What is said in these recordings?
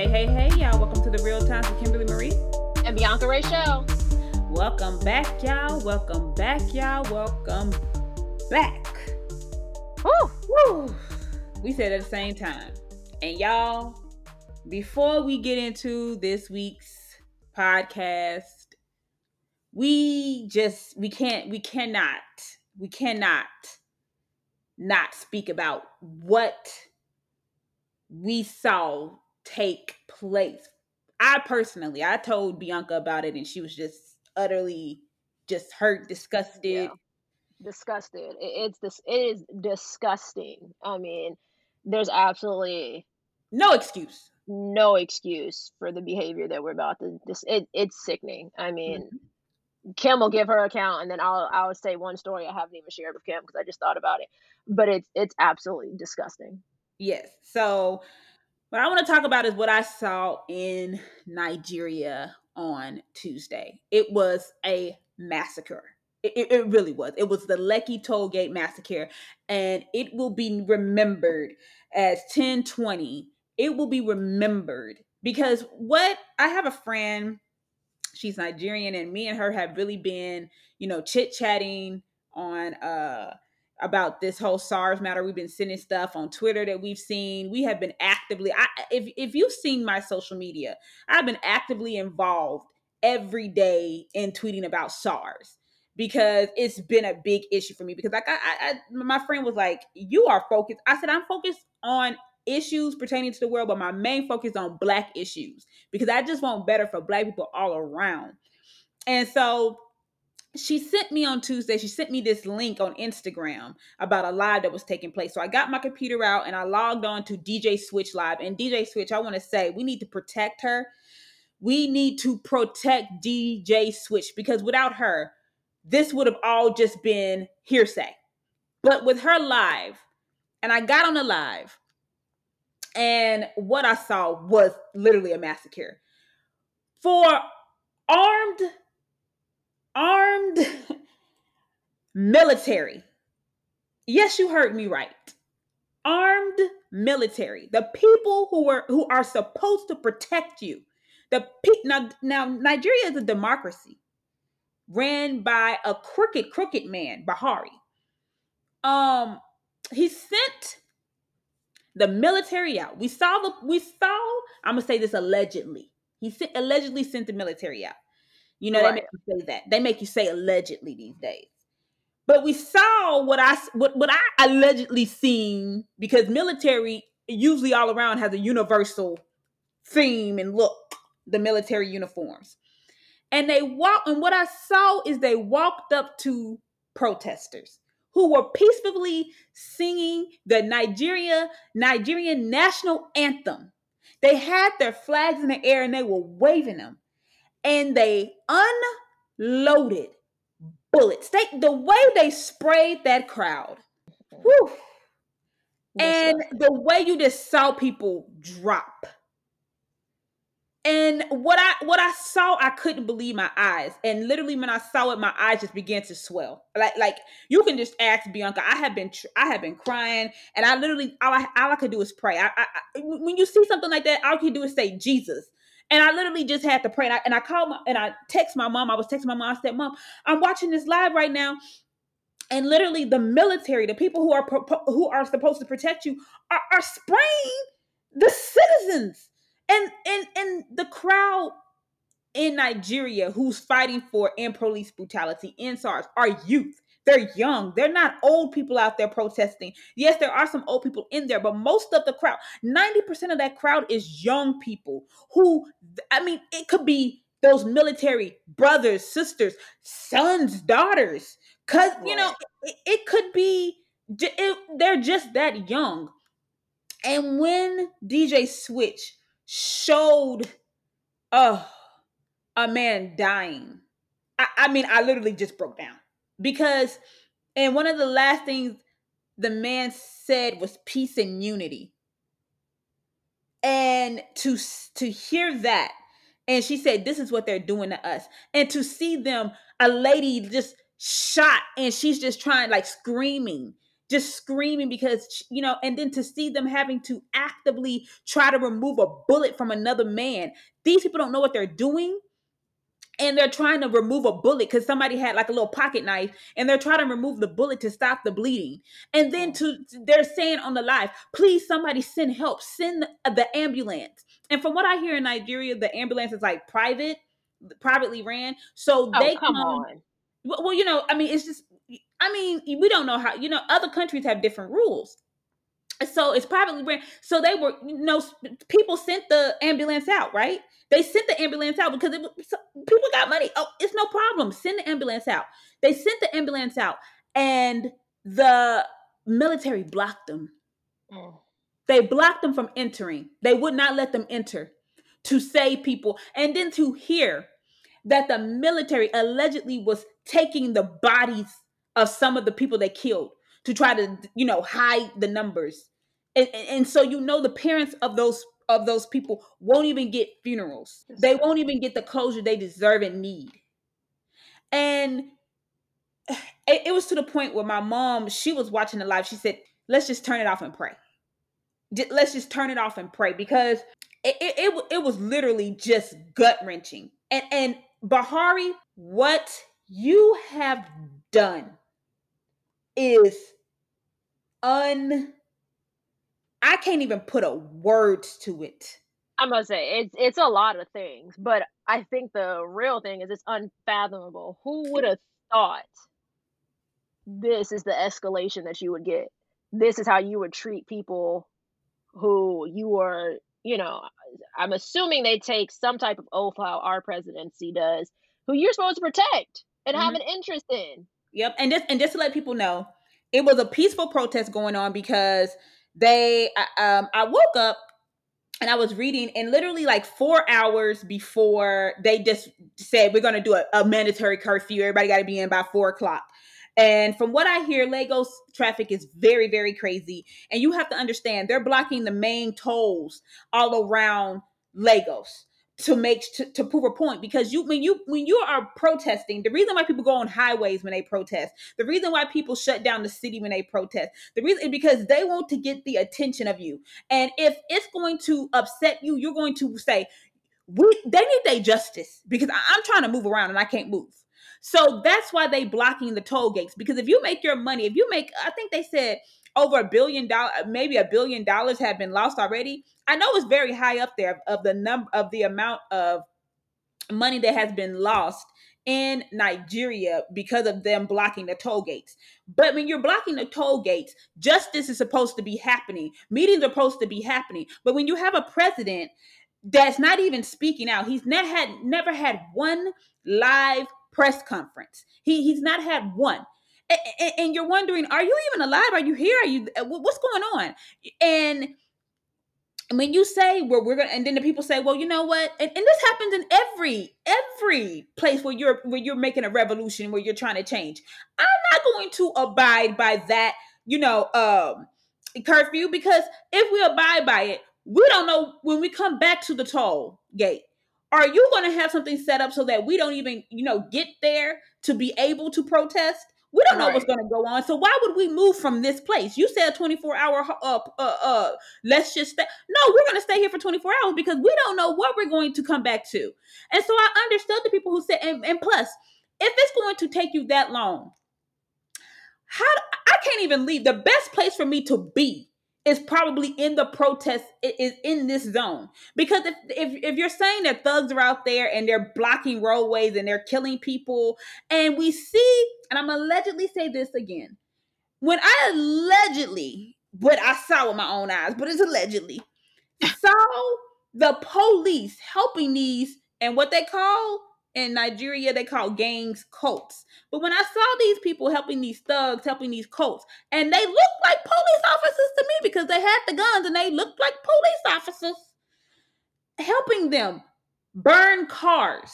Hey, hey, hey, y'all. Welcome to the Real Times with Kimberly Marie and Bianca Rachel. Welcome back, y'all. Welcome back, y'all. Welcome back. Woo! Woo! We said at the same time. And y'all, before we get into this week's podcast, we just we can't we cannot we cannot not speak about what we saw take place. I personally, I told Bianca about it and she was just utterly just hurt, disgusted. Yeah. Disgusted. It's this it is disgusting. I mean, there's absolutely no excuse. No excuse for the behavior that we're about to this it, it's sickening. I mean, mm-hmm. Kim will give her account and then I'll I'll say one story I haven't even shared with Kim because I just thought about it. But it's it's absolutely disgusting. Yes. So what I want to talk about is what I saw in Nigeria on Tuesday. It was a massacre. It, it, really was. It was the Lekki Tollgate massacre, and it will be remembered as 1020. It will be remembered because what I have a friend, she's Nigerian, and me and her have really been, you know, chit chatting on uh about this whole SARS matter. We've been sending stuff on Twitter that we've seen. We have been actively I if if you've seen my social media, I've been actively involved every day in tweeting about SARS because it's been a big issue for me because like I, I, I my friend was like, "You are focused." I said, "I'm focused on issues pertaining to the world, but my main focus on black issues because I just want better for black people all around." And so she sent me on Tuesday, she sent me this link on Instagram about a live that was taking place. So I got my computer out and I logged on to DJ Switch Live. And DJ Switch, I want to say we need to protect her. We need to protect DJ Switch because without her, this would have all just been hearsay. But with her live, and I got on the live, and what I saw was literally a massacre. For armed armed military. Yes, you heard me right. Armed military. The people who are who are supposed to protect you. The pe- now now Nigeria is a democracy ran by a crooked crooked man, Buhari. Um he sent the military out. We saw the we saw I'm going to say this allegedly. He sent, allegedly sent the military out. You know, right. they make you say that. They make you say allegedly these days. But we saw what I what, what I allegedly seen because military usually all around has a universal theme and look, the military uniforms. And they walk and what I saw is they walked up to protesters who were peacefully singing the Nigeria Nigerian national anthem. They had their flags in the air and they were waving them and they unloaded bullets. They the way they sprayed that crowd. Whew, and the way you just saw people drop. And what I what I saw, I couldn't believe my eyes. And literally, when I saw it, my eyes just began to swell. Like like you can just ask Bianca. I have been I have been crying, and I literally all I all I could do is pray. I, I, I when you see something like that, all you can do is say Jesus. And I literally just had to pray. And I, and I called my, and I text my mom. I was texting my mom. I said, Mom, I'm watching this live right now. And literally the military, the people who are who are supposed to protect you are, are spraying the citizens. And, and, and the crowd in Nigeria who's fighting for end police brutality, in SARS, are youth. They're young. They're not old people out there protesting. Yes, there are some old people in there, but most of the crowd, 90% of that crowd is young people who, I mean, it could be those military brothers, sisters, sons, daughters. Because, you know, it, it, could be, it, they're just that young. And when DJ Switch showed uh, a man dying, I, I mean, I literally just broke down because and one of the last things the man said was peace and unity. And to to hear that and she said this is what they're doing to us. And to see them a lady just shot and she's just trying like screaming just screaming because you know and then to see them having to actively try to remove a bullet from another man these people don't know what they're doing and they're trying to remove a bullet because somebody had like a little pocket knife and they're trying to remove the bullet to stop the bleeding and then to they're saying on the live please somebody send help send the, uh, the ambulance and from what i hear in nigeria the ambulance is like private privately ran so Oh, they come on. well, well, you know, I mean, it's just, I mean, we don't know how, you know, other countries have different rules. So it's privately ran. So they were, you know, people sent the ambulance out, right? They sent the ambulance out because it was, people got money. Oh, it's no problem. Send the ambulance out. They sent the ambulance out, and the military blocked them. Mm. They blocked them from entering. They would not let them enter to save people. And then to hear that the military allegedly was taking the bodies of some of the people they killed to try to, you know, hide the numbers. And, and, and so you know the parents of those of those people won't even get funerals. They won't even get the closure they deserve and need. And it, it was to the point where my mom, she was watching the live. She said, "Let's just turn it off and pray. Let's just turn it off and pray because it it, it, it was literally just gut wrenching. And and Buhari, what you have done is un. I can't even put a word to it. I must say it's it's a lot of things, but I think the real thing is it's unfathomable. Who would have thought this is the escalation that you would get? This is how you would treat people who you are, you know, I'm assuming they take some type of oath how our presidency does, who you're supposed to protect and have Mhm. an interest in. Yep, and just and just to let people know, it was a peaceful protest going on because they. I- Um, I woke up and I was reading, and literally like four hours before they just said we're to do a, a mandatory curfew. Everybody got to be in by four o'clock. And from what I hear, Lagos traffic is very, very crazy. And you have to understand they're blocking the main tolls all around Lagos to make to, to prove a point because you when you when you are protesting the reason why people go on highways when they protest the reason why people shut down the city when they protest the reason is because they want to get the attention of you. And if it's going to upset you you're going to say we they need their justice because I, i'm trying to move around and i can't move. So that's why they blocking the toll gates because if you make your money if you make i think they said over a billion dollars maybe a billion dollars have been lost already i know it's very high up there of the number of the amount of money that has been lost in Nigeria because of them blocking the toll gates. But when you're blocking the toll gates, justice is supposed to be happening. Meetings are supposed to be happening. But when you have a president that's not even speaking out, he's not had never had one live press conference. He he's not had one. A- a- And, you're wondering, are you even alive? Are you here? Are you what's going on? And when you say well we're gonna and then the people say well you know what and, and this happens in every every place where you're where you're making a revolution where you're trying to change i'm not going to abide by that you know um curfew because if we abide by it we don't know when we come back to the toll gate are you going to have something set up so that we don't even you know get there to be able to protest we don't know what's going to go on so why would we move from this place? You said 24 hour uh, uh uh let's just stay no we're going to stay here for 24 hours because we don't know what we're going to come back to. And so i understood the people who said and, and plus if it's going to take you that long how i can't even leave. The best place for me to be is probably in the protest is in this zone. Because if, if if you're saying that thugs are out there and they're blocking roadways and they're killing people and we see and i'm allegedly say this again when i allegedly what i saw with my own eyes but it's allegedly saw the police helping these and what they call in Nigeria they call gangs cults. But when I saw these people helping these thugs, helping these cults, and they looked like police officers to me because they had the guns and they looked like police officers helping them burn cars,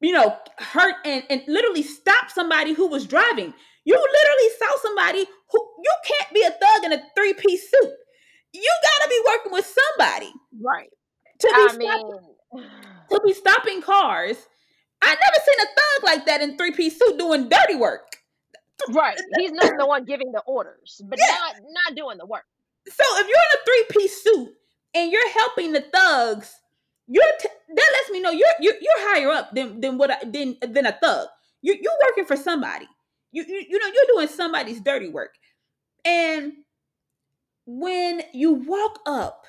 you know, hurt and, and literally stop somebody who was driving. You literally saw somebody who you can't be a thug in a three-piece suit. You gotta be working with somebody Right. to be I mean, to be stopping cars. I never seen a thug like that in three piece suit doing dirty work. Right. He's not the one giving the orders, but yeah. not not doing the work. So if you're in a three piece suit and you're helping the thugs, you're t- that lets me know you're you're, you're higher up than than what I, than than a thug. You you're working for somebody. You, you you know you're doing somebody's dirty work, and when you walk up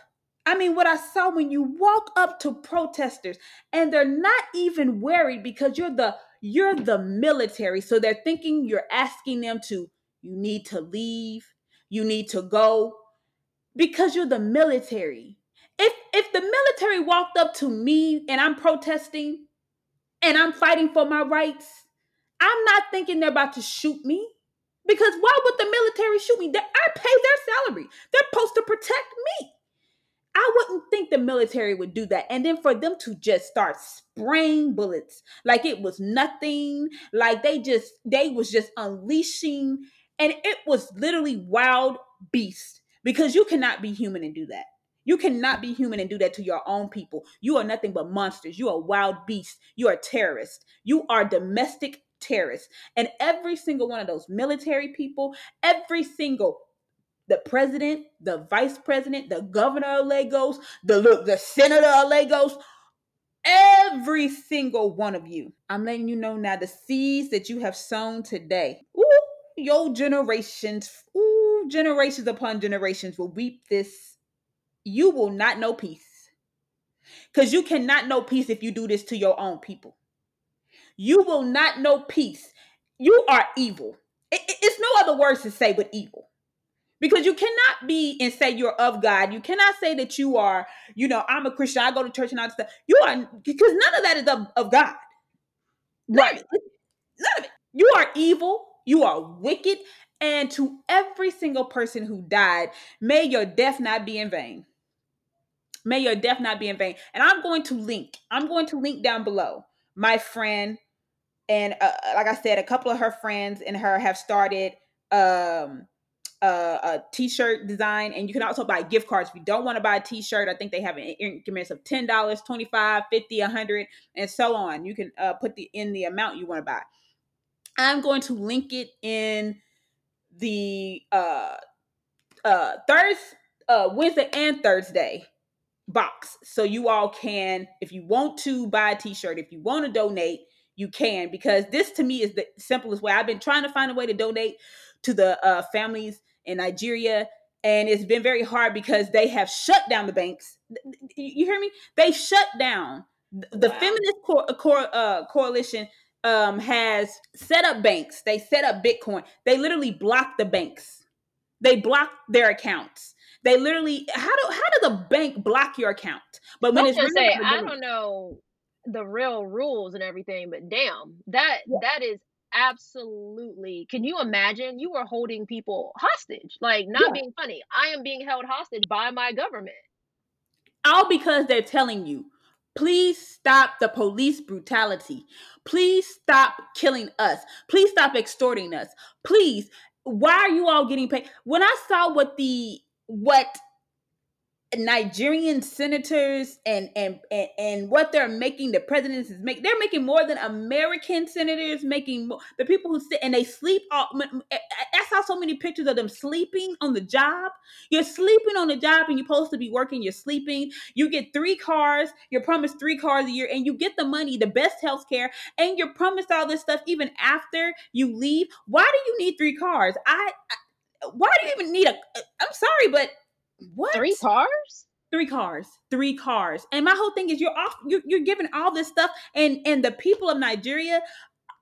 I mean, what I saw when you walk up to protesters and they're not even worried because you're the you're the military. So they're thinking you're asking them to you need to leave, you need to go because you're the military. If if the military walked up to me and I'm protesting and I'm fighting for my rights, I'm not thinking they're about to shoot me. Because why would the military shoot me? I pay their salary. They're supposed to protect me. I wouldn't think the military would do that. And then for them to just start spraying bullets like it was nothing, like they just they was just unleashing and it was literally wild beast because you cannot be human and do that. You cannot be human and do that to your own people. You are nothing but monsters. You are wild beasts. You are terrorists. You are domestic terrorists. And every single one of those military people, every single the president, the vice president, the governor of Lagos, the the senator of Lagos, every single one of you. I'm letting you know now the seeds that you have sown today. Ooh, your generations, ooh, generations upon generations will reap this. You will not know peace. Because you cannot know peace if you do this to your own people. You will not know peace. You are evil. It, it, it's no other words to say but evil because you cannot be and say you're of God. You cannot say that you are, you know, I'm a Christian, I go to church and all that stuff. You are because none of that is of, of God. None right. Of. None of it. You are evil, you are wicked, and to every single person who died, may your death not be in vain. May your death not be in vain. And I'm going to link, I'm going to link down below my friend. And uh, like I said, a couple of her friends and her have started um a, t-shirt design and you can also buy gift cards if you don't want to buy a t-shirt. I think they have increments of $10 25 50 100 and so on. You can uh, put the in the amount you want to buy. I'm going to link it in the uh uh thursday uh wednesday and thursday box. So you all can if you want to buy a t-shirt if you want to donate you can because this to me is the simplest way. I've been trying to find a way to donate to the uh, families in Nigeria. And it's been very hard because they have shut down the banks. You hear me? They shut down the wow. feminist co- co- uh, coalition um, has set up banks. They set up Bitcoin. They literally block the banks. They block their accounts. They literally how do how does a bank block your account? But when I it's say, I don't know the real rules and everything, but damn, that yeah. that is absolutely. Can you imagine? You were holding people hostage like not yeah. being funny. I am being held hostage by my government. All because they're telling you please stop the police brutality. Please stop killing us. Please stop extorting us. Please why are you all getting paid? When i saw what the what Nigerian senators and, and and and what they're making the presidents is make they're making more than American senators making more the people who sit and they sleep all I saw so many pictures of them sleeping on the job. You're sleeping on the job and you're supposed to be working you're sleeping. You get three cars you're promised three cars a year and you get the money the best health care and you're promised all this stuff even after you leave. Why do you need three cars? I, I why do you even need a I'm sorry but what? Three cars? Three cars. Three cars. And my whole thing is you're off you're, you're giving all this stuff and and the people of Nigeria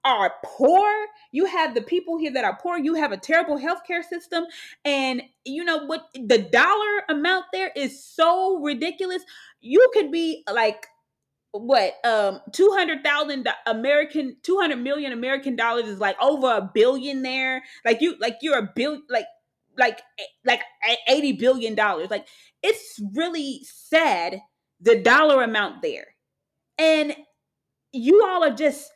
are poor. You have the people here that are poor. You have a terrible healthcare system. And you know what? The dollar amount there is so ridiculous. You could be like, what, um, 200,000 American, 200 million American dollars is like over a billion there. Like you, like you're a bill, like like eh, like eh, 80 billion dollars. Like it's really sad the dollar amount there. And you all are just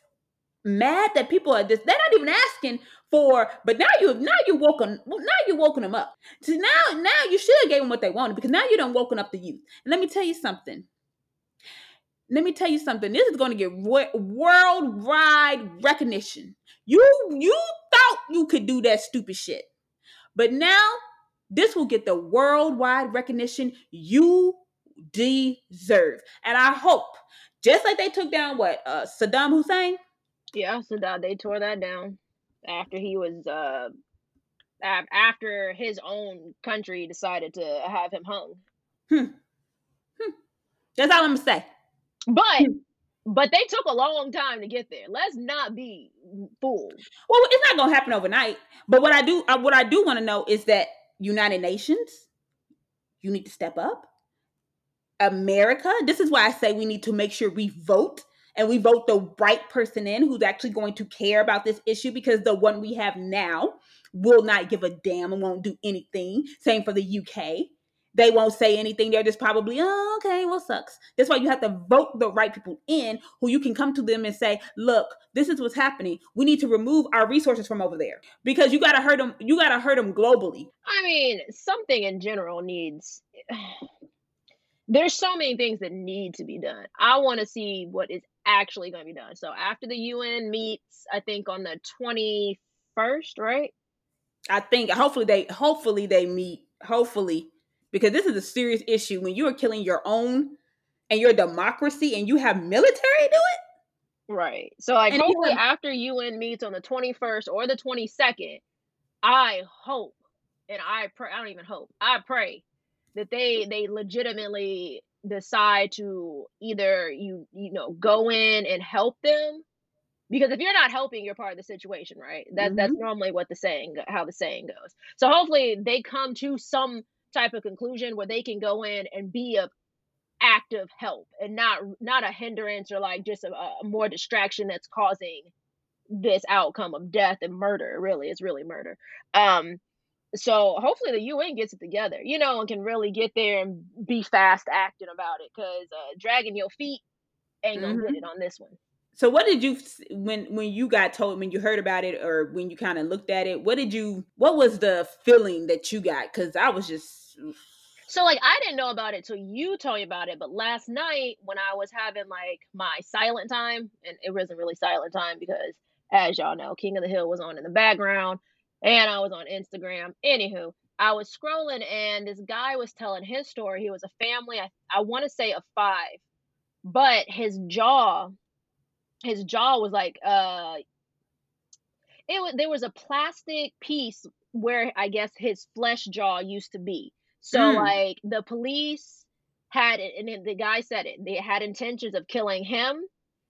mad that people are just they're not even asking for but now you now you woken now you woken them up. So now now you should have gave them what they wanted because now you don't woken up the youth. And let me tell you something. Let me tell you something. This is going to get worldwide recognition. You you thought you could do that stupid shit. But now this will get the worldwide recognition you deserve. And I hope, just like they took down what uh, Saddam Hussein. Yeah, Saddam. They tore that down after he was uh after his own country decided to have him hung. Hmm. Hmm. That's all I'm gonna say. But hmm. But they took a long time to get there. Let's not be fooled. Well, it's not gonna happen overnight. But what I do, uh, what I do want to know is that United Nations, you need to step up. America, this is why I say we need to make sure we vote and we vote the right person in who's actually going to care about this issue because the one we have now will not give a damn and won't do anything. Same for the UK. They won't say anything. They're just probably, oh, okay, well, sucks. That's why you have to vote the right people in who you can come to them and say, look, this is what's happening. We need to remove our resources from over there because you got to hurt them. You got to hurt them globally. I mean, something in general needs. There's so many things that need to be done. I want to see what is actually going to be done. So after the UN meets, I think on the 21st, right? I think hopefully they hopefully they meet hopefully because this is a serious issue when you are killing your own and your democracy and you have military do it. Right. So like and hopefully have, after UN meets on the 21st or the 22nd, I hope and I pray I don't even hope. I pray that they they legitimately decide to either you you know go in and help them because if you're not helping you're part of the situation right that mm-hmm. that's normally what the saying how the saying goes so hopefully they come to some type of conclusion where they can go in and be a active help and not not a hindrance or like just a, a more distraction that's causing this outcome of death and murder really it's really murder um so hopefully the UN gets it together, you know, and can really get there and be fast acting about it because uh, dragging your feet ain't gonna mm-hmm. get it on this one. So what did you when when you got told when you heard about it or when you kind of looked at it? What did you what was the feeling that you got? Because I was just so like I didn't know about it till you told me about it. But last night when I was having like my silent time, and it wasn't really silent time because as y'all know, King of the Hill was on in the background and I was on Instagram. Anywho, I was scrolling and this guy was telling his story. He was a family, I, I want to say of five, but his jaw, his jaw was like, uh, it was, there was a plastic piece where I guess his flesh jaw used to be. So mm. like the police had it, and the guy said it. They had intentions of killing him,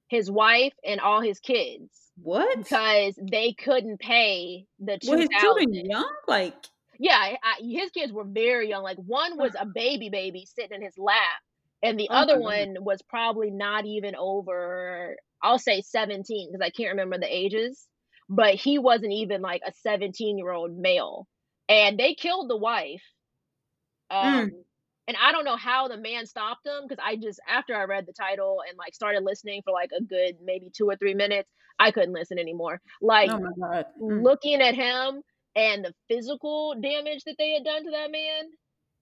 his wife, and all his kids what? Because they couldn't pay the two. Well, his children young, like yeah, I, his kids were very young. Like one was a baby baby sitting in his lap, and the oh, other one was probably not even over. I'll say seventeen because I can't remember the ages, but he wasn't even like a seventeen year old male, and they killed the wife. Um, mm. And I don't know how the man stopped them because I just after I read the title and like started listening for like a good maybe two or three minutes, I couldn't listen anymore. Like oh mm. looking at him and the physical damage that they had done to that man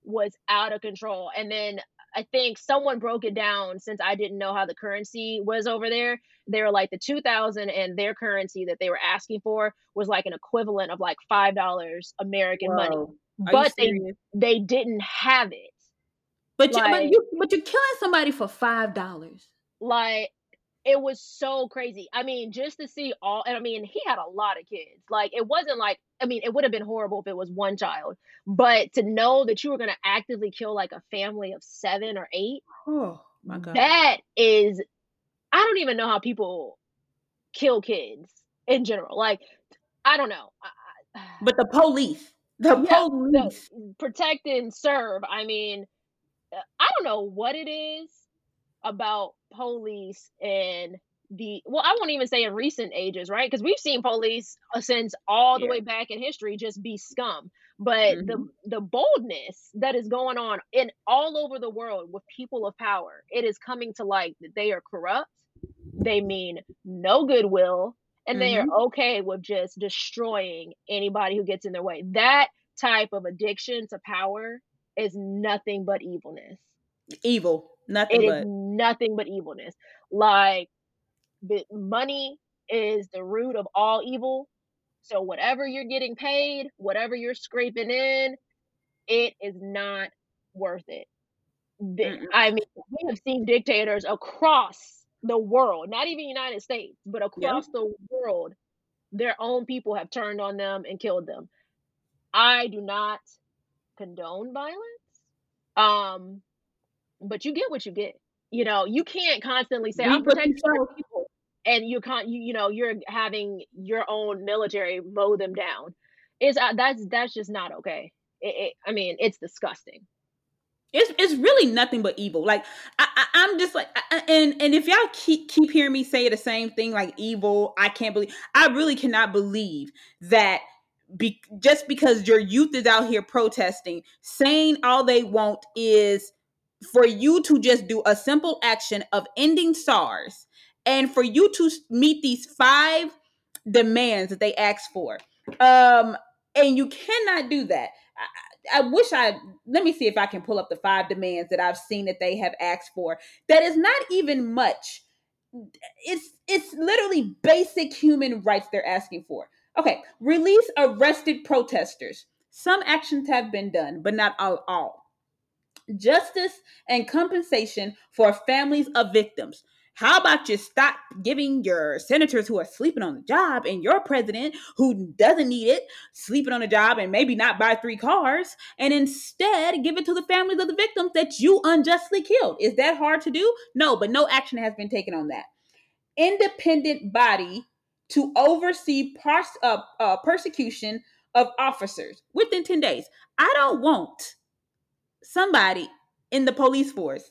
was out of control. And then I think someone broke it down since I didn't know how the currency was over there. They were like the 2000 and their currency that they were asking for was like an equivalent of like $5 American Whoa. money. But they they didn't have it. But like, you, but you but you're killing somebody for $5. Like it was so crazy. I mean, just to see all, and I mean, he had a lot of kids. Like, it wasn't like, I mean, it would have been horrible if it was one child, but to know that you were going to actively kill like a family of seven or eight, oh my God. That is, I don't even know how people kill kids in general. Like, I don't know. But the police, the yeah, police, the protect and serve. I mean, I don't know what it is about police and the well i won't even say in recent ages right because we've seen police uh, since all the yeah. way back in history just be scum but mm-hmm. the the boldness that is going on in all over the world with people of power it is coming to light that they are corrupt they mean no goodwill and mm-hmm. they are mm-hmm. okay with just destroying anybody who gets in their way that type of addiction to power is nothing but evilness evil Nothing it but. is nothing but evilness. Like the money is the root of all evil. So whatever you're getting paid, whatever you're scraping in, it is not worth it. I mean, we have seen dictators across the world, not even United States, but across yeah. the world, their own people have turned on them and killed them. I do not condone violence. Um, but you get what you get. You know, you can't constantly say, I'm protecting people and you can't you, you know you're having your own military mow them down is uh, that's that's just not okay it, it, i mean it's disgusting it's it's really nothing but evil. Like I, I am just like I, and and if y'all keep keep hearing me say the same thing like evil, I can't believe. I really cannot believe that be, just because your youth is out here protesting, saying all they want is for you to just do a simple action of ending SARS and for you to meet these five demands that they asked for. Um and you cannot do that. I wish I let me see if I can pull up the five demands that I've seen that they have asked for. That is not even much. It's it's literally basic human rights they're asking for. Okay, release arrested protesters. Some actions have been done, but not all. all. Justice and compensation for families of victims. How about you stop giving your senators who are sleeping on the job and your president who doesn't need it sleeping on the job and maybe not buy three cars and instead give it to the families of the victims that you unjustly killed? Is that hard to do? No, but no action has been taken on that. Independent body to oversee pars- uh, uh, persecution of officers within 10 days. I don't want somebody in the police force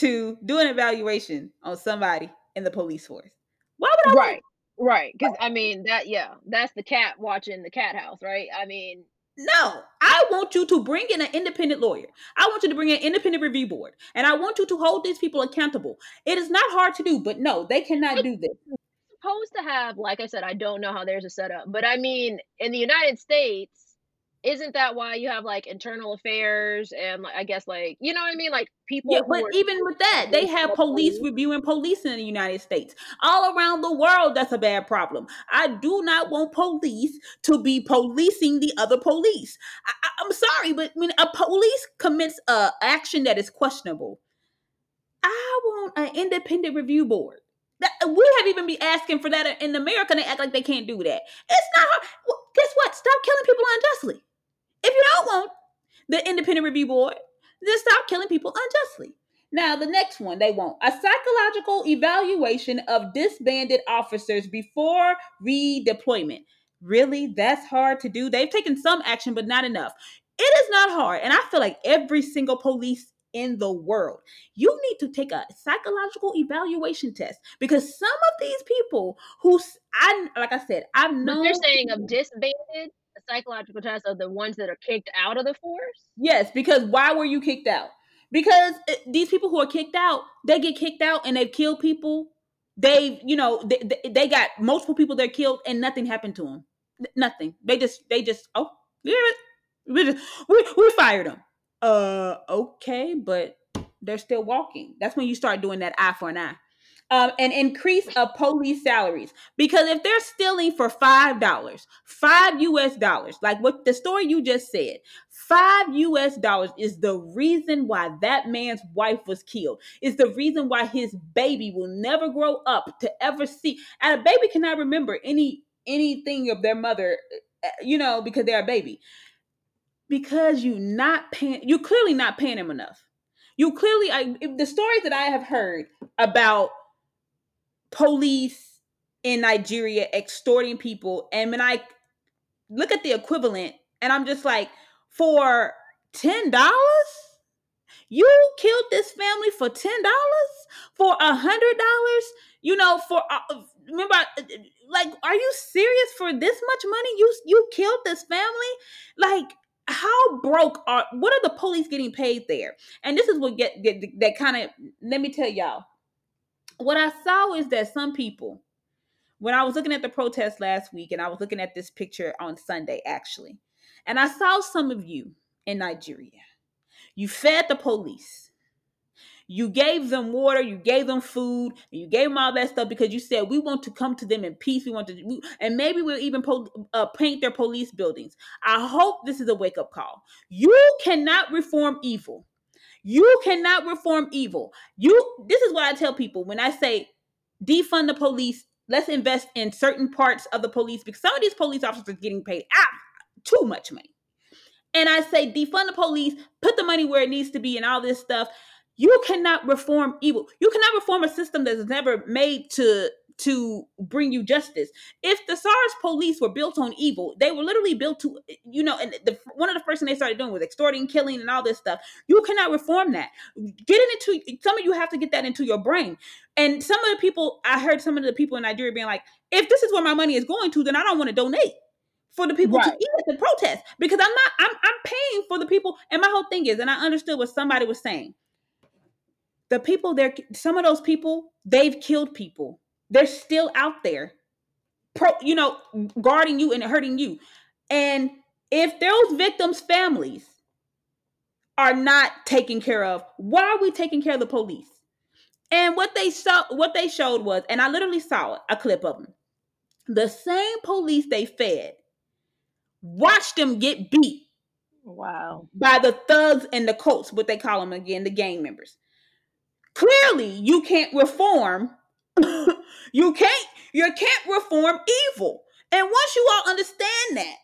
to do an evaluation on somebody in the police force. Why would I? Right, right. Because I mean that. Yeah, that's the cat watching the cat house, right? I mean, no, I want you to bring in an independent lawyer. I want you to bring in an independent review board, and I want you to hold these people accountable. It is not hard to do, but no, they cannot do this. Supposed to have, like I said, I don't know how there's a setup, but I mean, in the United States, isn't that why you have like internal affairs and I guess like you know what I mean like people Yeah, but even with that, they have police reviewing police in the United States. All around the world that's a bad problem. I do not want police to be policing the other police. I, am sorry, but when a police commits a action that is questionable, I want an independent review board. That, uh, we have even been asking for that in America, and they act like they can't do that. It's not hard. Guess what? Stop killing people unjustly. If you don't want the independent review board, then stop killing people unjustly. Now, the next one they want a psychological evaluation of disbanded officers before redeployment. Really? That's hard to do. They've taken some action, but not enough. It is not hard. And I feel like every single police in the world. You need to take a psychological evaluation test because some of these people who I like I said, I've known. But you're saying of disbanded psychological test of the ones that are kicked out of the force? Yes, because why were you kicked out? Because eh, these people who are kicked out, they get kicked out and they've killed people. They've, you know, they, they got multiple people that killed and nothing happened to them. Nothing. They just, they just, oh, we just, we, we fired them. Uh, okay, but they're still walking. That's when you start doing that eye for an eye um, an increase of police salaries because if they're stealing for five dollars, five U.S. dollars, like what the story you just said, five U.S. dollars is the reason why that man's wife was killed. Is the reason why his baby will never grow up to ever see, and a baby cannot remember any anything of their mother, uh, you know, because they're a baby. Because you not paying, you're clearly not paying him enough. You clearly, I, the stories that I have heard about police in Nigeria extorting people. And when I look at the equivalent, and I'm just like, for $10? You killed this family for $10? For a $100? You know, for, uh, remember, uh, like, are you serious for this much money? You, you killed this family? Like, how broke are what are the police getting paid there and this is what get, get that kind of let me tell y'all what I saw is that some people, when I was looking at the protest last week, and I was looking at this picture on Sunday actually, and I saw some of you in Nigeria. You fed the police. You gave them water, you gave them food, you gave them all that stuff because you said we want to come to them in peace. We want to, we, and maybe we'll even po- uh, paint their police buildings. I hope this is a wake up call. You cannot reform evil. You cannot reform evil. You. This is what I tell people when I say defund the police. Let's invest in certain parts of the police because some of these police officers are getting paid ah, too much money. And I say defund the police, put the money where it needs to be, and all this stuff. You cannot reform evil. You cannot reform a system that is never made to to bring you justice. If the SARS police were built on evil, they were literally built to, you know, and the, one of the first things they started doing was extorting, killing, and all this stuff. You cannot reform that. Get it into some of you have to get that into your brain. And some of the people, I heard some of the people in Nigeria being like, if this is where my money is going to, then I don't want to donate for the people right. to eat at the protest because I'm not I'm I'm paying for the people and my whole thing is and I understood what somebody was saying the people there some of those people they've killed people. They're still out there pro, you know guarding you and hurting you. And if those victims families are not taken care of why are we taking care of the police? And what they saw what they showed was and i literally saw a clip of them the same police they fed watched them get beat wow. by the thugs and the colts what they call them again the gang members clearly you can't reform you can't you can't reform evil. And once you all understand that,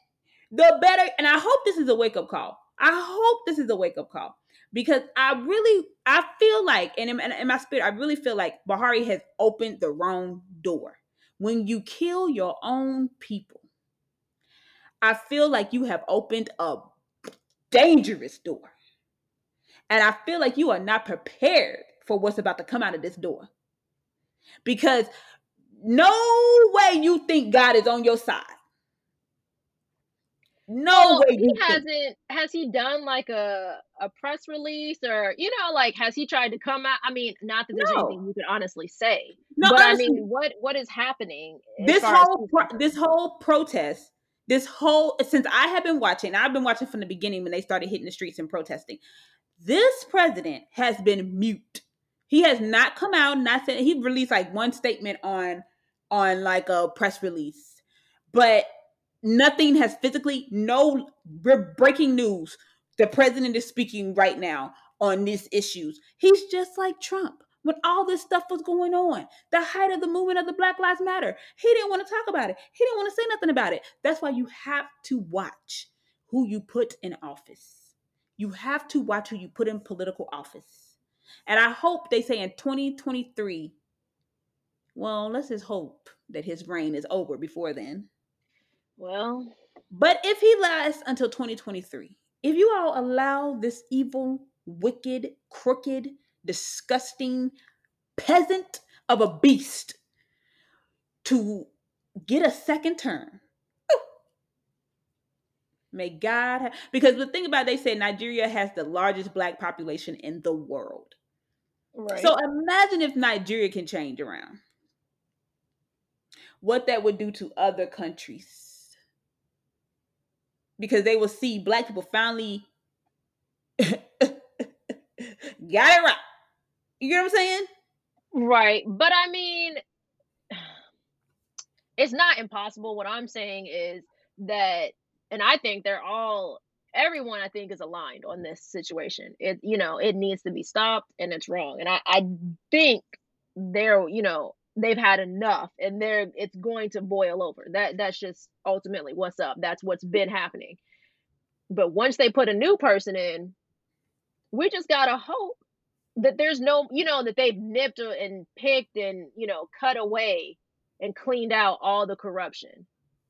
the better and I hope this is a wake-up call. I hope this is a wake-up call because I really I feel like and in, in my spirit I really feel like Buhari has opened the wrong door. When you kill your own people, I feel like you have opened a dangerous door. And I feel like you are not prepared for what's about to come out of this door because no way you think God is on your side. No well, way he hasn't. Has he done like a a press release or you know like has he tried to come out? I mean, not that there's no. anything you could honestly say. No, but honestly, I mean, what what is happening? This whole pro- this whole protest, this whole since I have been watching, I've been watching from the beginning when they started hitting the streets and protesting. This president has been mute he has not come out, not said he released like one statement on on like a press release, but nothing has physically no we're breaking news. The president is speaking right now on these issues. He's just like Trump when all this stuff was going on, the height of the movement of the Black Lives Matter. He didn't want to talk about it. He didn't want to say nothing about it. That's why you have to watch who you put in office. You have to watch who you put in political office and I hope they say in 2023, well, let's just hope that his reign is over before then. Well, but if he lasts until 2023, if you all allow this evil, wicked, crooked, disgusting peasant of a beast to get a second term, may God, have, because the thing about it, they say Nigeria has the largest black population in the world. Right. So imagine if Nigeria can change around. What that would do to other countries. Because they will see black people finally got it right. You get what I'm saying? Right. But I mean, it's not impossible. What I'm saying is that, and I think they're all everyone I think is aligned on this situation. It you know, it needs to be stopped and it's wrong. And I, I think they're, you know, they've had enough and they're it's going to boil over. That that's just ultimately what's up. That's what's been happening. But once they put a new person in, we just gotta hope that there's no, you know, that they've nipped and picked and, you know, cut away and cleaned out all the corruption.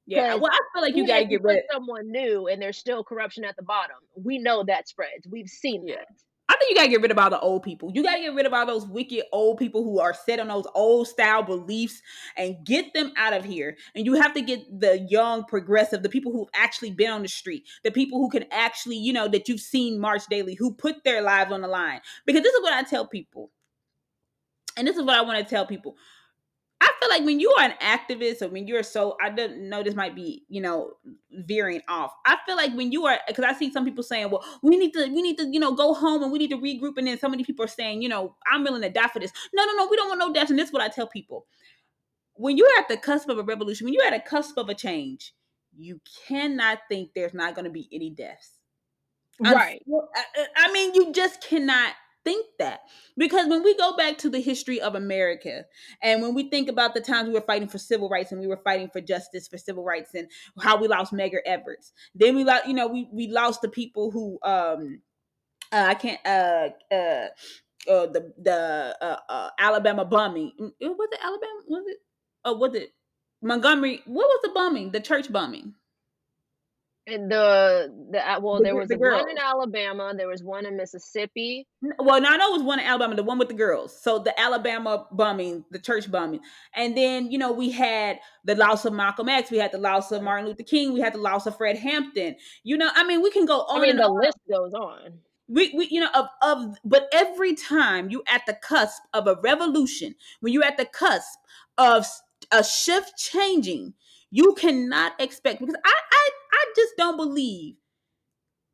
Yeah, well, I feel like you got to get rid of someone new, and there's still corruption at the bottom. We know that spreads. We've seen yeah. that. I think you gotta get rid of all the old people. You gotta get rid of all those wicked old people who are set on those old style beliefs and get them out of here. And you have to get the young, progressive, the people who've actually been on the street, the people who can actually, you know, that you've seen march daily, who put their lives on the line. Because this is what I tell people, and this is what I want to tell people: I feel like when you are an activist or when you're so, I don't know, this might be, you know, veering off. I feel like when you are, because I see some people saying, well, we need to, we need to, you know, go home and we need to regroup. And then so many people are saying, you know, I'm willing to die for this. No, no, no, we don't want no deaths. And this is what I tell people. When you're at the cusp of a revolution, when you're at a cusp of a change, you cannot think there's not going to be any deaths. Right. I, I mean, you just cannot think that. Because when we go back to the history of America and when we think about the times we were fighting for civil rights and we were fighting for justice for civil rights and how we lost Medgar Evers, then we lost, you know, we we lost the people who um uh, I can't uh uh uh the the uh, uh Alabama bombing. Mm, was it Alabama? Was it? Oh was it Montgomery? What was the bombing? The church bombing the the uh, well, there was the one in Alabama, there was one in Mississippi. Well, now I know it was one in Alabama, the one with the girls. So the Alabama bombing, the church bombing, and then you know we had the loss of Malcolm X, we had the loss of Martin Luther King, we had the loss of Fred Hampton. You know, I mean, we can go on. I mean, the on. list goes on. We, we, you know, of of, but every time you at the cusp of a revolution, when you're at the cusp of a shift changing, you cannot expect because I, I I just don't believe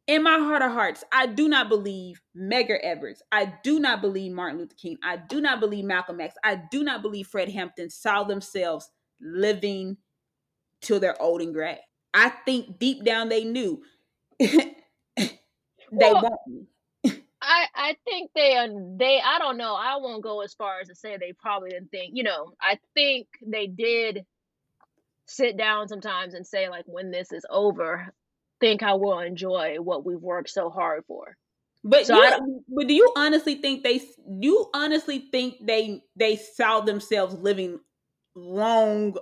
in my heart of hearts, I do not believe Medgar Evers. I do not believe Martin Luther King. I do not believe Malcolm X. I do not believe Fred Hampton saw themselves living till they're old and gray. I think deep down they knew they well, won't. I I think they they I don't know. I won't go as far as to say they probably didn't think. You know, I think they did sit down sometimes and say like when this is over think how we'll enjoy what we've worked so hard for. But so you, but do you honestly think they you honestly think they they saw themselves living long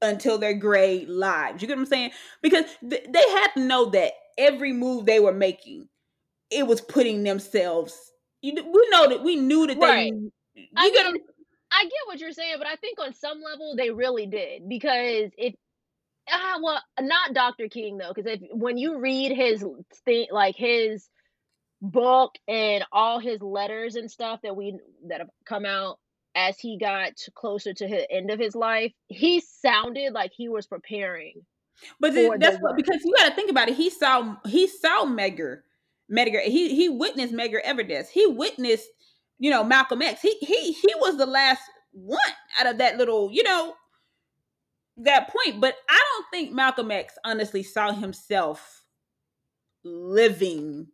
until their gray lives? You get what i'm saying? Because th- they had to know that every move they were making it was putting themselves you we know that we knew that right. they you I get mean, I get what you're saying, but I think on some level they really did because if ah well not Dr. King though because if when you read his thing like his book and all his letters and stuff that we that have come out as he got closer to the end of his life, he sounded like he was preparing. But that's what because you got to think about it. He saw he saw Medgar, Medgar. He he witnessed Medgar Evers' death. He witnessed you know, Malcolm X. He he he was the last one out of that little, you know, that point. But I don't think Malcolm X honestly saw himself living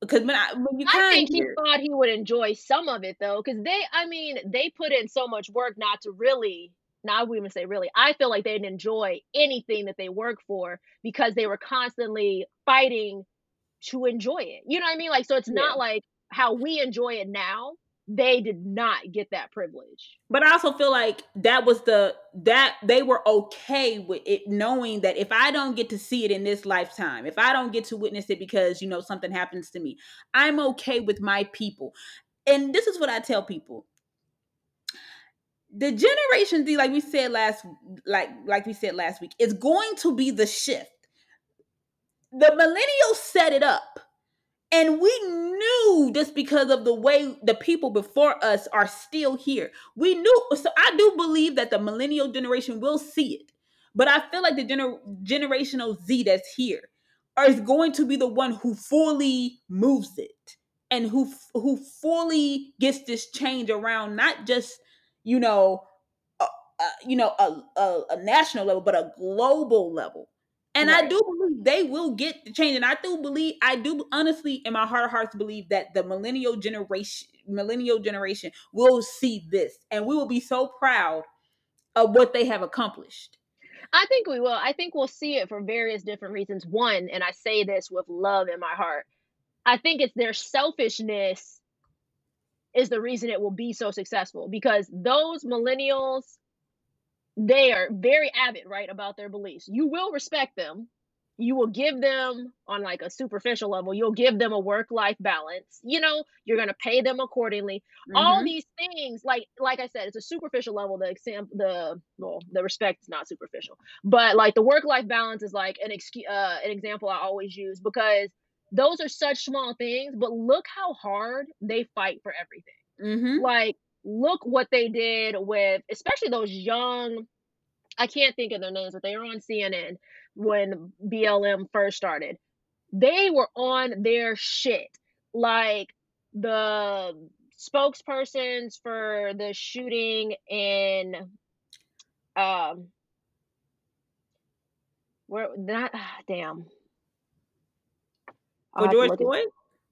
because when I when you I think he thought he would enjoy some of it though, because they I mean they put in so much work not to really now I wouldn't even say really. I feel like they didn't enjoy anything that they work for because they were constantly fighting to enjoy it. You know what I mean? Like so it's yeah. not like how we enjoy it now they did not get that privilege. But I also feel like that was the that they were okay with it knowing that if I don't get to see it in this lifetime, if I don't get to witness it because you know something happens to me, I'm okay with my people. And this is what I tell people. The generation D, like we said last like like we said last week, is going to be the shift. The millennials set it up and we knew just because of the way the people before us are still here. We knew. So I do believe that the millennial generation will see it. But I feel like the gener- generational Z that's here is going to be the one who fully moves it and who who fully gets this change around not just you know uh, uh, you know a, a, a national level but a global level and right. I do believe they will get the change. And I do believe, I do honestly, in my heart of hearts, believe that the millennial generation, millennial generation will see this and we will be so proud of what they have accomplished. I think we will. I think we'll see it for various different reasons. One, and I say this with love in my heart, I think it's their selfishness is the reason it will be so successful because those millennials they are very avid, right, about their beliefs. You will respect them. You will give them on like a superficial level, you'll give them a work life balance. You know, you're going to pay them accordingly. Mm-hmm. All these things, like like I said, it's a superficial level. The example the well, the respect is not superficial, but like the work life balance is like an excuse, uh, an example I always use because those are such small things. But look how hard they fight for everything. Mm-hmm. Like look what they did with especially those young I can't think of their names, but they were on CNN when BLM first started. They were on their shit. Like the spokespersons for the shooting in um where not damn for George Floyd?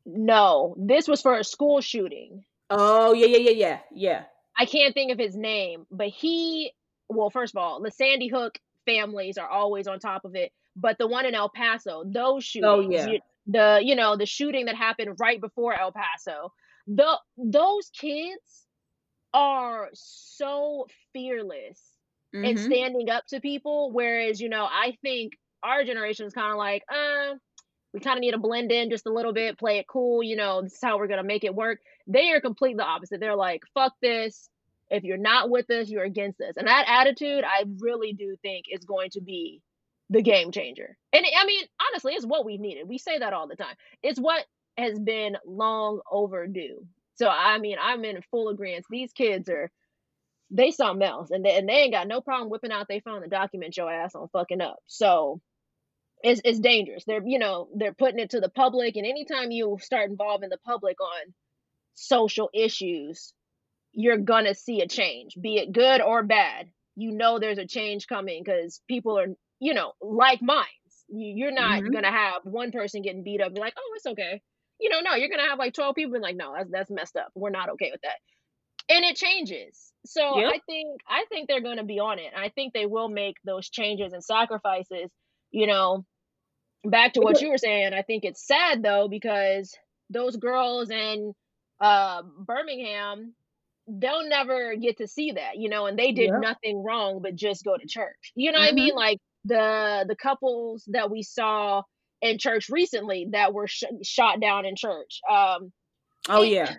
No, this was for a school shooting. Oh yeah, yeah, yeah, yeah, yeah. I can't think of his name, but he well, first of all, the Sandy Hook families are always on top of it. But the one in El Paso, those shootings, oh, yeah. you, the you know the shooting that happened right before El Paso, the those kids are so fearless mm-hmm. and standing up to people. Whereas you know, I think our generation is kind of like, uh, we kind of need to blend in just a little bit, play it cool. You know, this is how we're gonna make it work. They are completely the opposite. They're like, fuck this. If you're not with us, you're against us. And that attitude, I really do think is going to be the game changer. And I mean, honestly, it's what we needed. We say that all the time. It's what has been long overdue. So I mean, I'm in full agreement. These kids are they something else, and they, and they ain't got no problem whipping out their phone to document your ass on fucking up. So it's it's dangerous. They're you know they're putting it to the public, and anytime you start involving the public on social issues, you're gonna see a change, be it good or bad. You know there's a change coming because people are, you know, like minds. You're not mm-hmm. gonna have one person getting beat up and like, oh, it's okay. You know, no, you're gonna have like 12 people and like, no, that's that's messed up. We're not okay with that. And it changes. So yep. I think I think they're gonna be on it. I think they will make those changes and sacrifices, you know. Back to what you were saying, I think it's sad though, because those girls in uh, Birmingham, they'll never get to see that, you know, and they did nothing wrong but just go to church. You know mm-hmm. what I mean? Mm-hmm. Like the the couples that we saw in church recently that were sh- shot down in church. Um Oh yeah.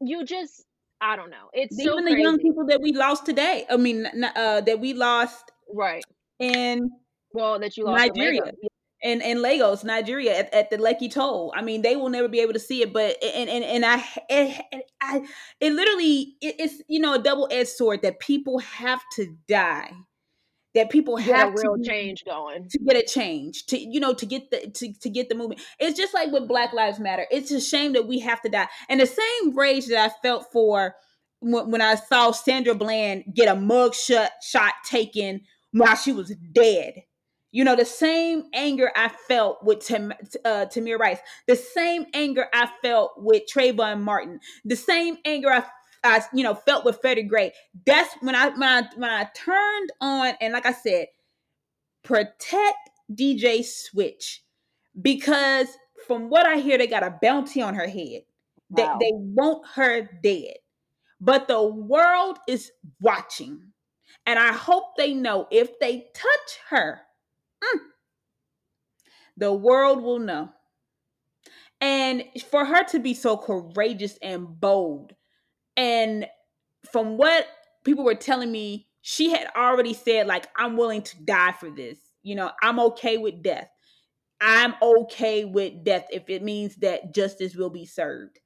You just I don't know. It's even so the young people that we lost today. I mean, uh, that we lost right in well that you lost Nigeria and and Lagos, Nigeria, at, at the Lekki toll. I mean, they will never be able to see it, but and and and I and I it literally it, it's you know a double edged sword that people have to die, that people have a real to, change going to get a change to you know to get the to, to get the movement. It's just like with Black Lives Matter. It's a shame that we have to die, and the same rage that I felt for when, when I saw Sandra Bland get a mug shot shot taken while she was dead you know, the same anger I felt with Tim, uh, Tamir Rice, the same anger I felt with Trayvon Martin, the same anger I, I you know, felt with Freddie Gray. That's when I when I when I turned on and like I said, protect DJ Switch because from what I hear, they got a bounty on her head. Wow. They, they want her dead. But the world is watching. And I hope they know if they touch her, Mm. The world will know. And for her to be so courageous and bold, and from what people were telling me, she had already said, like, I'm willing to die for this. You know, I'm okay with death. I'm okay with death if it means that justice will be served.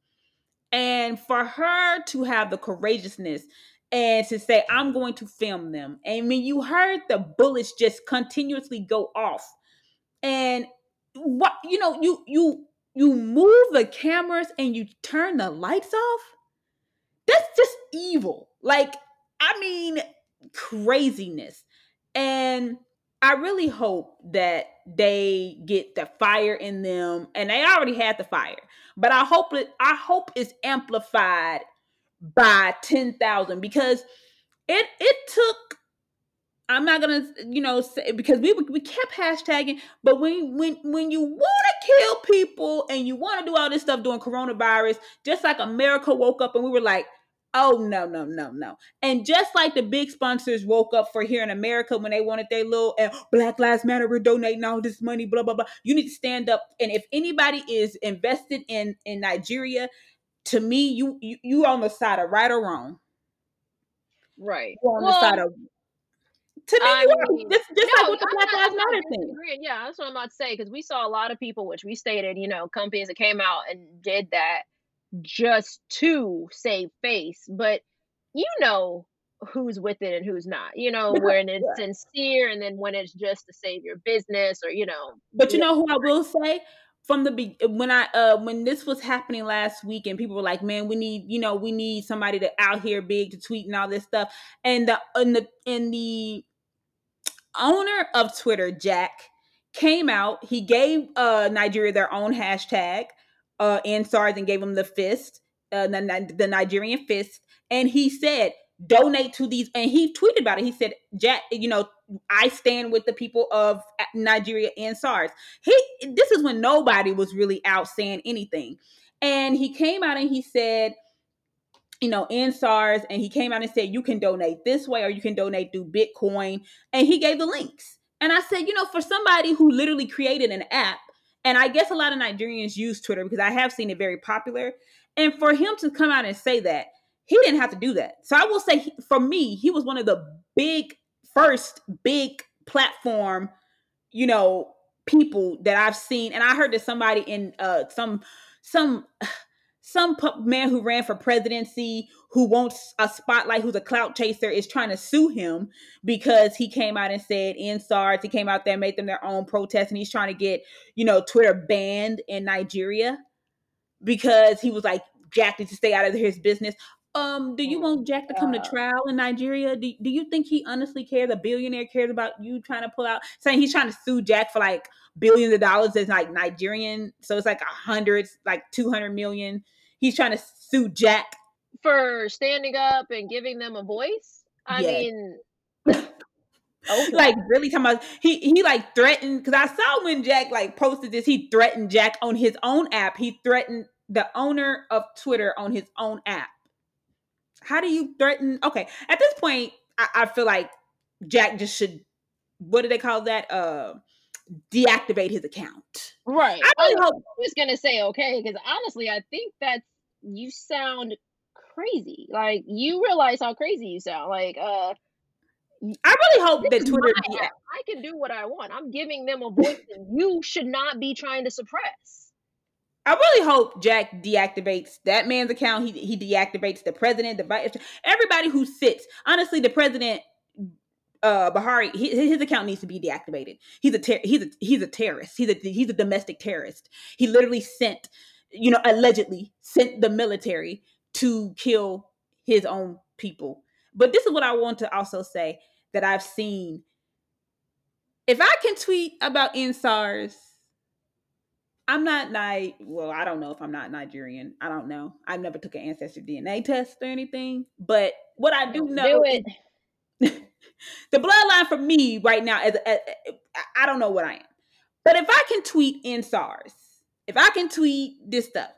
And for her to have the courageousness and to say, I'm going to film them. And when you heard the bullets just continuously go off, and what you know, you you you move the cameras and you turn the lights off. That's just evil. Like, I mean, craziness. And I really hope that they get the fire in them, and they already had the fire. But I hope it. I hope it's amplified by 10,000 because it it took I'm not gonna, you know, say because we we kept hashtagging, but when when when you want to kill people and you want to do all this stuff during coronavirus, just like America woke up and we were like, oh no no no no, and just like the big sponsors woke up for here in America when they wanted their little uh, Black Lives Matter, we're donating all this money, blah blah blah. You need to stand up, and if anybody is invested in in Nigeria to me, you you you on the side of right or wrong. Right. you on well, the side of to me, I mean, just, just no, like with the Black Lives Matter thing. Yeah, that's what I'm about to say because we saw a lot of people, which we stated, you know, companies that came out and did that just to save face. But you know who's with it and who's not. You know, when it's yeah. sincere and then when it's just to save your business or you know. But you know who I will say from the be- when I uh when this was happening last week and people were like, "Man, we need you know we need somebody to out here big to tweet and all this stuff," and the in the in the owner of Twitter, Jack, came out. He gave uh Nigeria their own hashtag, uh, EndSARS and gave them the fist, uh, the, the Nigerian fist, and he said donate to these and he tweeted about it he said jack you know i stand with the people of nigeria EndSARS. He this is when nobody was really out saying anything. And he came out and he said you know EndSARS, and he came out and said you can donate this way or you can donate through bitcoin. And he gave the links. And i said you know for somebody who literally created an app and i guess a lot of nigerians use twitter because i have seen it very popular. And for him to come out and say that he didn't have to do that. So I will say, for me, he was one of the big first big platform, you know, people that I've seen. And I heard that somebody in uh some some some man who ran for presidency who wants a spotlight who's a clout chaser is trying to sue him because he came out and said EndSARS he came out there made them their own protest and he's trying to get you know twitter banned in nigeria because he was like jack needs to stay out of his business um, do you oh, want Jack to come to trial in Nigeria? Do, do you think he honestly cares? A billionaire cares about you trying to pull out, saying he's trying to sue Jack for like billions of dollars as like Nigerian. So it's like a hundred, like 200 million. He's trying to sue Jack for standing up and giving them a voice. I yeah. mean, Okay. like really talking about he he like threatened because I saw when Jack like posted this, he threatened Jack on his own app. He threatened the owner of Twitter on his own app how do you threaten? Okay, at this point, I, I feel like Jack just should. What do they call that? Uh, deactivate his account. Right. I, really I, hope- I was gonna say okay because honestly, I think that you sound crazy. Like you realize how crazy you sound. Like uh. I really hope that Twitter. I can do what I want. I'm giving them a voice, that you should not be trying to suppress. I really hope Jack deactivates that man's account. He he deactivates the president, the vice, everybody who sits. Honestly, the president, uh, Buhari, his, his account needs to be deactivated. He's a ter- he's a he's a terrorist. He's a he's a domestic terrorist. He literally sent, you know, allegedly sent the military to kill his own people. But this is what I want to also say that I've seen. If I can tweet about EndSARS I'm not Ni well, I don't know if I'm not Nigerian. I don't know. I never took an ancestry DNA test or anything. But what I do know do it. the bloodline for me right now is uh, uh, I don't know what I am. But if I can tweet EndSARS, if I can tweet this stuff,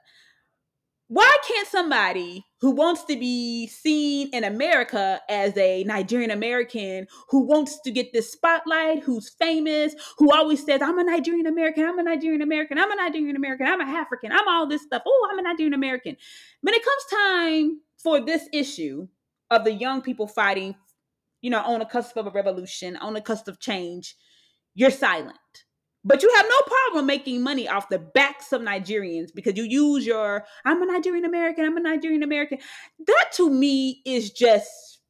why can't somebody who wants to be seen in America as a Nigerian American who wants to get this spotlight, who's famous, who always says, I'm a Nigerian American, I'm a Nigerian American, I'm a Nigerian American, I'm a African, I'm all this stuff. Oh, I'm a Nigerian American. When it comes time for this issue of the young people fighting, you know, on the cusp of a revolution, on the cusp of change, you're silent. But you have no problem making money off the backs of Nigerians because you use your I'm a Nigerian American, I'm a Nigerian American. That to me is just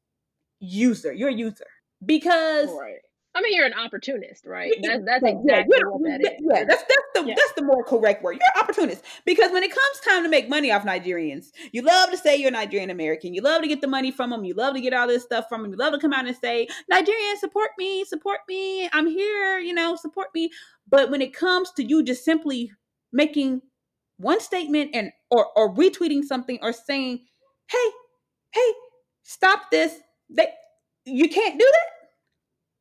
user. You're a user. Because right. I mean, you're an opportunist, right? That, that's exactly yeah, what that is. Yeah, that's that's the yeah. that's the more correct word. You're an opportunist because when it comes time to make money off Nigerians, you love to say you're Nigerian American. You love to get the money from them. You love to get all this stuff from them. You love to come out and say, "Nigerians, support me, support me. I'm here. You know, support me." But when it comes to you just simply making one statement and or or retweeting something or saying, "Hey, hey, stop this," they you can't do that.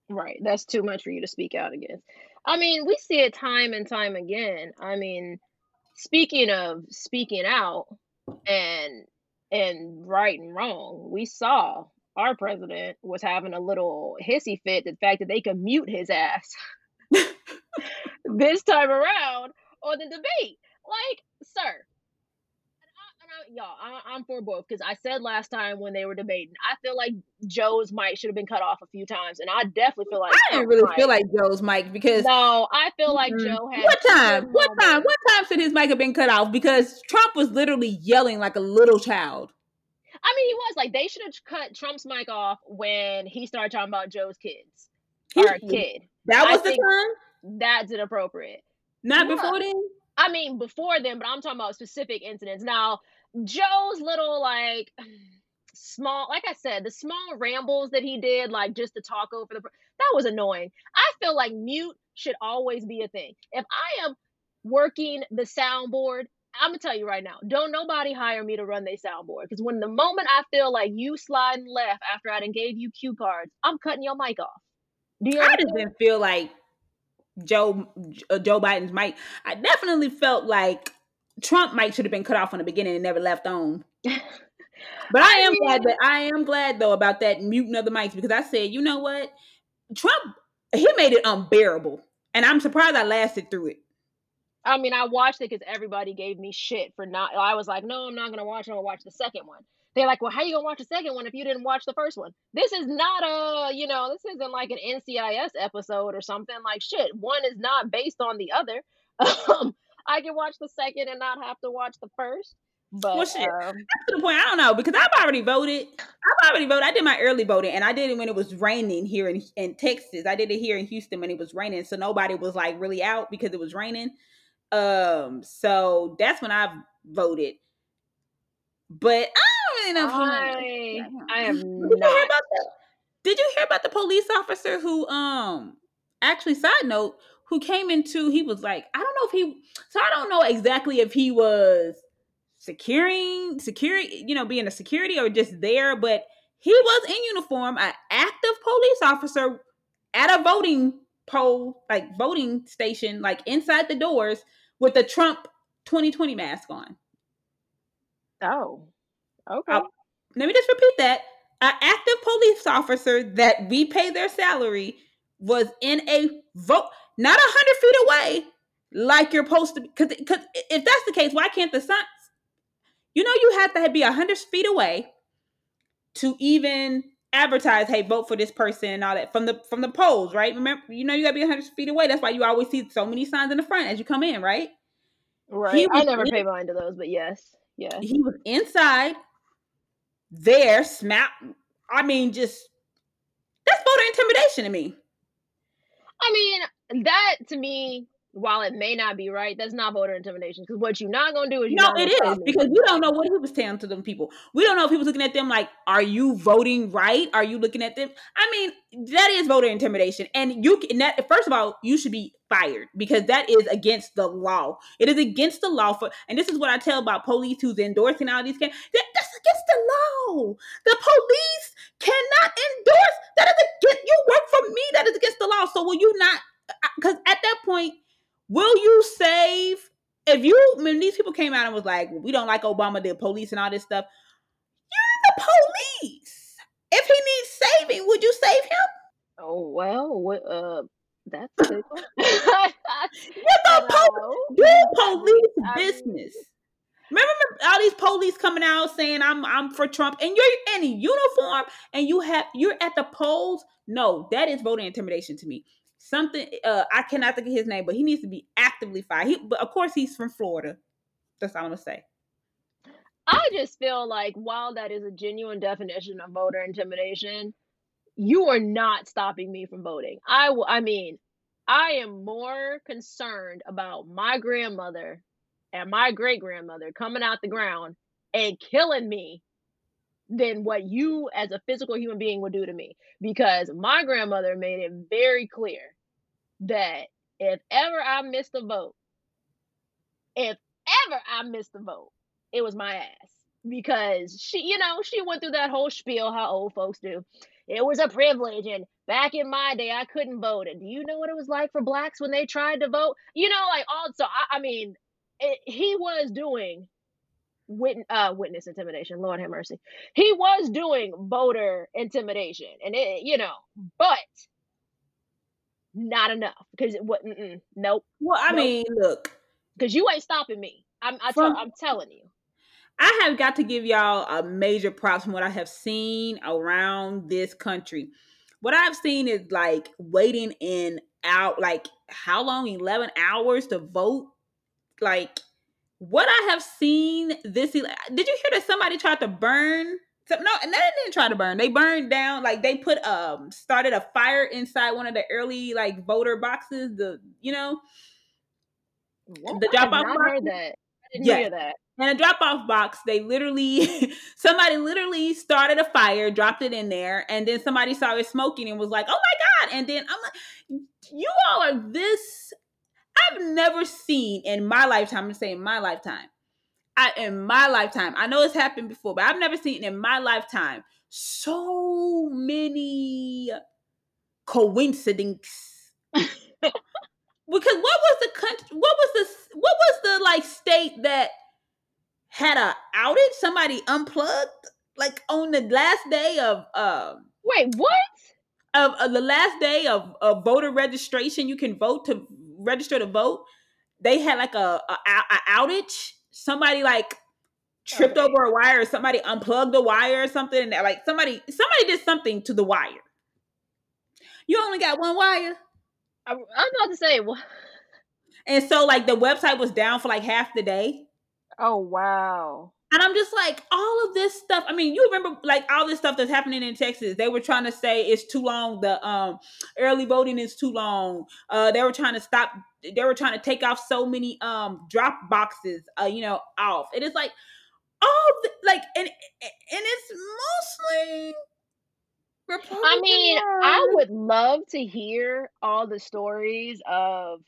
Right. That's too much for you to speak out against. I mean, we see it time and time again. I mean, speaking of speaking out and and right and wrong, we saw our president was having a little hissy fit the fact that they could mute his ass. this time around on the debate. Like, sir, y'all, I, am for both because I said last time when they were debating, I feel like Joe's mic should have been cut off a few times, and I definitely feel like I didn't really mic. feel like Joe's mic because no, I feel like mm-hmm. Joe had what time? What time? What time should his mic have been cut off? Because Trump was literally yelling like a little child. I mean, he was like they should have cut Trump's mic off when he started talking about Joe's kids He- or kid. that I was the think- time, That's inappropriate. not Yeah. before then. I mean, before then, but I'm talking about specific incidents. Now, Joe's little like small, like I said, the small rambles that he did, like just to talk over the, that was annoying. I feel like mute should always be a thing. If I am working the soundboard, I'm gonna tell you right now, don't nobody hire me to run their soundboard because when the moment I feel like you sliding left after I done gave you cue cards, I'm cutting your mic off. Do you I didn't feel like Joe Joe Biden's mic. I definitely felt like Trump mic should have been cut off from the beginning and never left on. But I, am glad that I am glad though about that muting of the mics because I said, you know what, Trump he made it unbearable, and I'm surprised I lasted through it. I mean, I watched it because everybody gave me shit for not. I was like, no, I'm not gonna watch. it. I'm gonna watch the second one. They're like, well, how you gonna watch the second one if you didn't watch the first one? This is not a, you know, this isn't like an NCIS episode or something. Like shit, one is not based on the other. Um, I can watch the second and not have to watch the first. But Well, shit. um, to the point I don't know because I've already voted. I've already voted. I did my early voting and I did it when it was raining here in, in Texas. I did it here in Houston when it was raining, so nobody was like really out because it was raining. Um, so that's when I voted. But I don't really know. I, I am Did you hear about the, Did you hear about the police officer who um actually side note who came into he was like I don't know if he so I don't know exactly if he was securing security you know being a security or just there but he was in uniform an active police officer at a voting poll like voting station like inside the doors with the Trump 2020 mask on Oh, okay. Oh. let me just repeat that an active police officer that we pay their salary was in a vote not a hundred feet away like you're supposed to because because if that's the case why can't the signs you know you have to be a hundred feet away to even advertise hey vote for this person and all that from the from the polls right remember you know you gotta be a hundred feet away that's why you always see so many signs in the front as you come in right right. I never in- pay mind to those, but yes, yeah. he was inside there smack i mean just that's voter intimidation to me I mean, that to me, while it may not be right, that's not voter intimidation. Because what you're not gonna do is you're no it is because we don't know what he was telling to them people. We don't know if he was looking at them like are you voting right? Are you looking at them? I mean that is voter intimidation and you can that first of all you should be fired because that is against the law. It is against the law for and this is what i tell about police who's endorsing all these that, that's against the law. The police cannot endorse that is against you work for me that is against the law. So will you not because at that point will you save if you when these people came out and was like we don't like obama the police and all this stuff you're the police if he needs saving would you save him Oh well, what? Uh, that's a good one. you're the police No. do police mean- I mean- business remember all these police coming out saying i'm i'm for trump and you're in a uniform and you have you're at the polls no that is voter intimidation to me something uh i cannot think of his name but he needs to be actively fired. He, but of course he's from florida. That's all i'm gonna say. I just feel like while that is a genuine definition of voter intimidation, you are not stopping me from voting. I w- I mean, I am more concerned about my grandmother and my great grandmother coming out the ground and killing me than what you as a physical human being would do to me. Because my grandmother made it very clear that if ever I missed a vote, if ever I missed a vote, it was my ass because she, you know, she went through that whole spiel how old folks do. It was a privilege, and back in my day, I couldn't vote. And do you know what it was like for blacks when they tried to vote? You know, like also, I, I mean, it, he was doing wit, uh, witness intimidation. Lord have mercy. He was doing voter intimidation, and it, you know, but not enough because it mm-mm, Nope, well i Nope. mean look because you ain't stopping me. I'm, I I'm telling you. I have got to give y'all a major props from what I have seen around this country. What I've seen is like waiting in out like how long 11 hours to vote like what I have seen this ele- did you hear that somebody tried to burn So no, and they didn't try to burn. They burned down like they put um started a fire inside one of the early like voter boxes. The you know What? the drop off box. that. I didn't Yeah. hear that. In a drop off box, they literally somebody literally started a fire, dropped it in there, and then somebody saw it smoking and was like, "Oh my god!" And then I'm like, "You all are this." I've never seen in my lifetime. I'm saying my lifetime. I in my lifetime. I know it's happened before, but I've never seen in my lifetime so many coincidences. because what was the country? What was the what was the like state that had a outage? Somebody unplugged like on the last day of um Wait, what? of, of the last day of, of voter registration. You can vote to register to vote. They had like a, a, a outage. Somebody like tripped Okay. over a wire or somebody unplugged a wire or something and like somebody somebody did something to the wire you only got one wire I, I was about to say. What? and so like the website was down for like half the day Oh wow. And i'm just like all of this stuff i mean you remember like all this stuff that's happening in texas they were trying to say it's too long the um early voting is too long. Uh they were trying to stop they were trying to take off so many um drop boxes uh you know off. It is like all the, like and and it's mostly I mean, I would love to hear all the stories of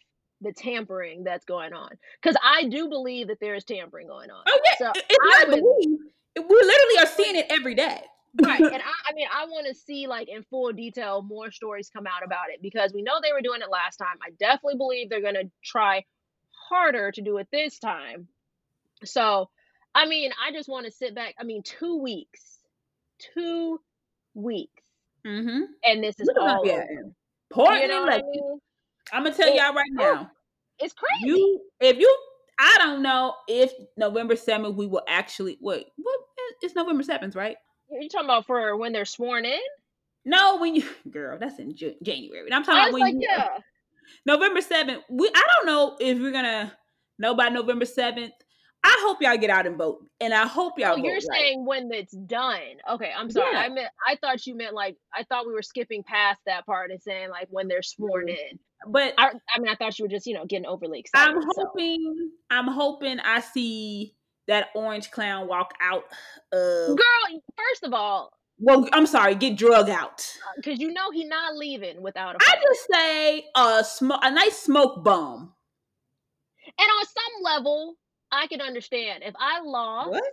the tampering that's going on because I do believe that there is tampering going on. Oh yeah, So it's I not would- believe. We literally are seeing it every day. right and I, I mean i want to see like in full detail more stories come out about it because we know they were doing it last time i definitely believe they're going to try harder to do it this time so i mean i just want to sit back i mean two weeks two weeks Mm-hmm. and this is all. Important you know what I election. mean? I'm gonna tell It- y'all right now. it's crazy You, if you, I don't know if November seventh we will actually. Wait, what? It's November seventh, right? you're talking about for when they're sworn in No, when you, girl, that's in January. I'm talking about when like you, yeah November seventh. We, I don't know if we're gonna know by November seventh. I hope y'all get out and vote, and I hope y'all. Oh, you're right. saying when it's done. Okay, I'm sorry. Yeah. I meant I thought you meant like I thought we were skipping past that part and saying like when they're sworn mm. in. but I I mean I thought you were just, you know, getting overly excited. I'm so. hoping. I'm hoping I see that orange clown walk out of. Girl, first of all, Well, I'm sorry, get drug out. Uh, because you know he's not leaving without a I just say a smoke, a nice smoke bomb. and on some level, I can understand. If I lost What?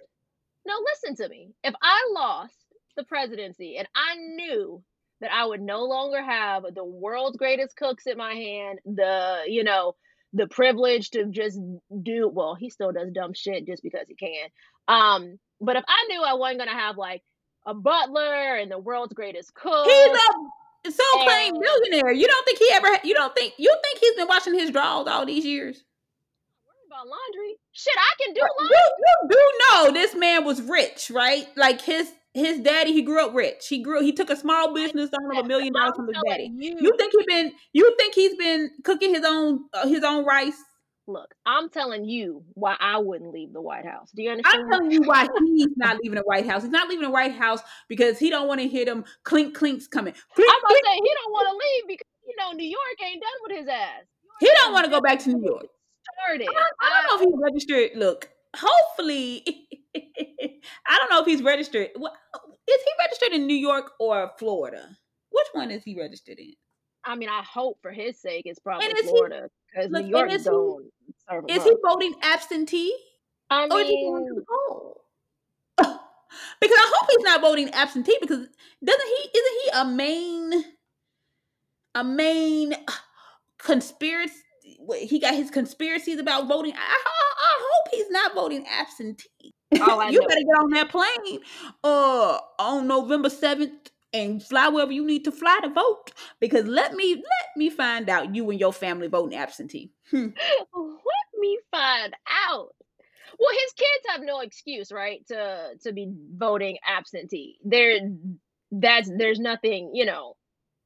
no, listen to me. If I lost the presidency and I knew that I would no longer have the world's greatest cooks at my hand, the, you know, the privilege to just do well, he still does dumb shit just because he can. Um, but if I knew I wasn't gonna have like a butler and the world's greatest cook, He's a so-claimed millionaire. You don't think he ever? You don't think you think he's been watching his draws all these years? About laundry. Shit, I can do laundry. you do know this man was rich, right? Like his his daddy, he grew up rich. He grew. He took a small business on of a million dollars from his daddy. you, You think he been? You think he's been cooking his own uh, his own rice? look, I'm telling you why I wouldn't leave the White House. Do you understand? I'm telling you why he's not leaving the White House. He's not leaving the White House because he don't want to hear them clink clinks coming. Clink, I'm gonna say he don't want to leave because you know New York ain't done with his ass. He don't want to go back to New York. Started. I don't, I don't know if he's registered. Look, hopefully, I don't know if he's registered. Is he registered in New York or Florida? Which one is he registered in? I mean, I hope for his sake it's probably Florida because New York is he- don't serve him Is up. he voting absentee I or is he going to mean, because I hope he's not voting absentee because doesn't he? Isn't he a main, a main uh, conspiracy? He got his conspiracies about voting. I, I, I hope he's not voting absentee. I you know, better get on that plane uh on November 7th and fly wherever you need to fly to vote. Because let me let me find out you and your family voting absentee. Hmm. let me find out. Well, his kids have no excuse, right, to to be voting absentee. There, that's there's nothing, you know.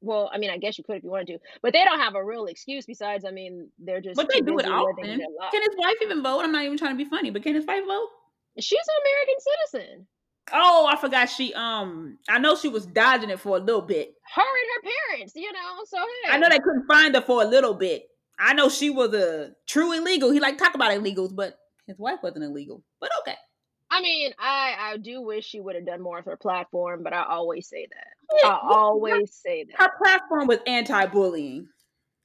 Well, I mean, I guess you could if you wanted to, but they don't have a real excuse. Besides, I mean, they're just But they do it often. Can his wife even vote? I'm not even trying to be funny, but can his wife vote? She's an American citizen. Oh, I forgot she um I know she was dodging it for a little bit. Her and her parents, you know. So hey. I know they couldn't find her for a little bit. I know she was a true illegal. He like talk about illegals, but his wife wasn't illegal. But okay. I mean, I I do wish she would have done more with her platform, but I always say that. I always say that. Her platform was anti-bullying.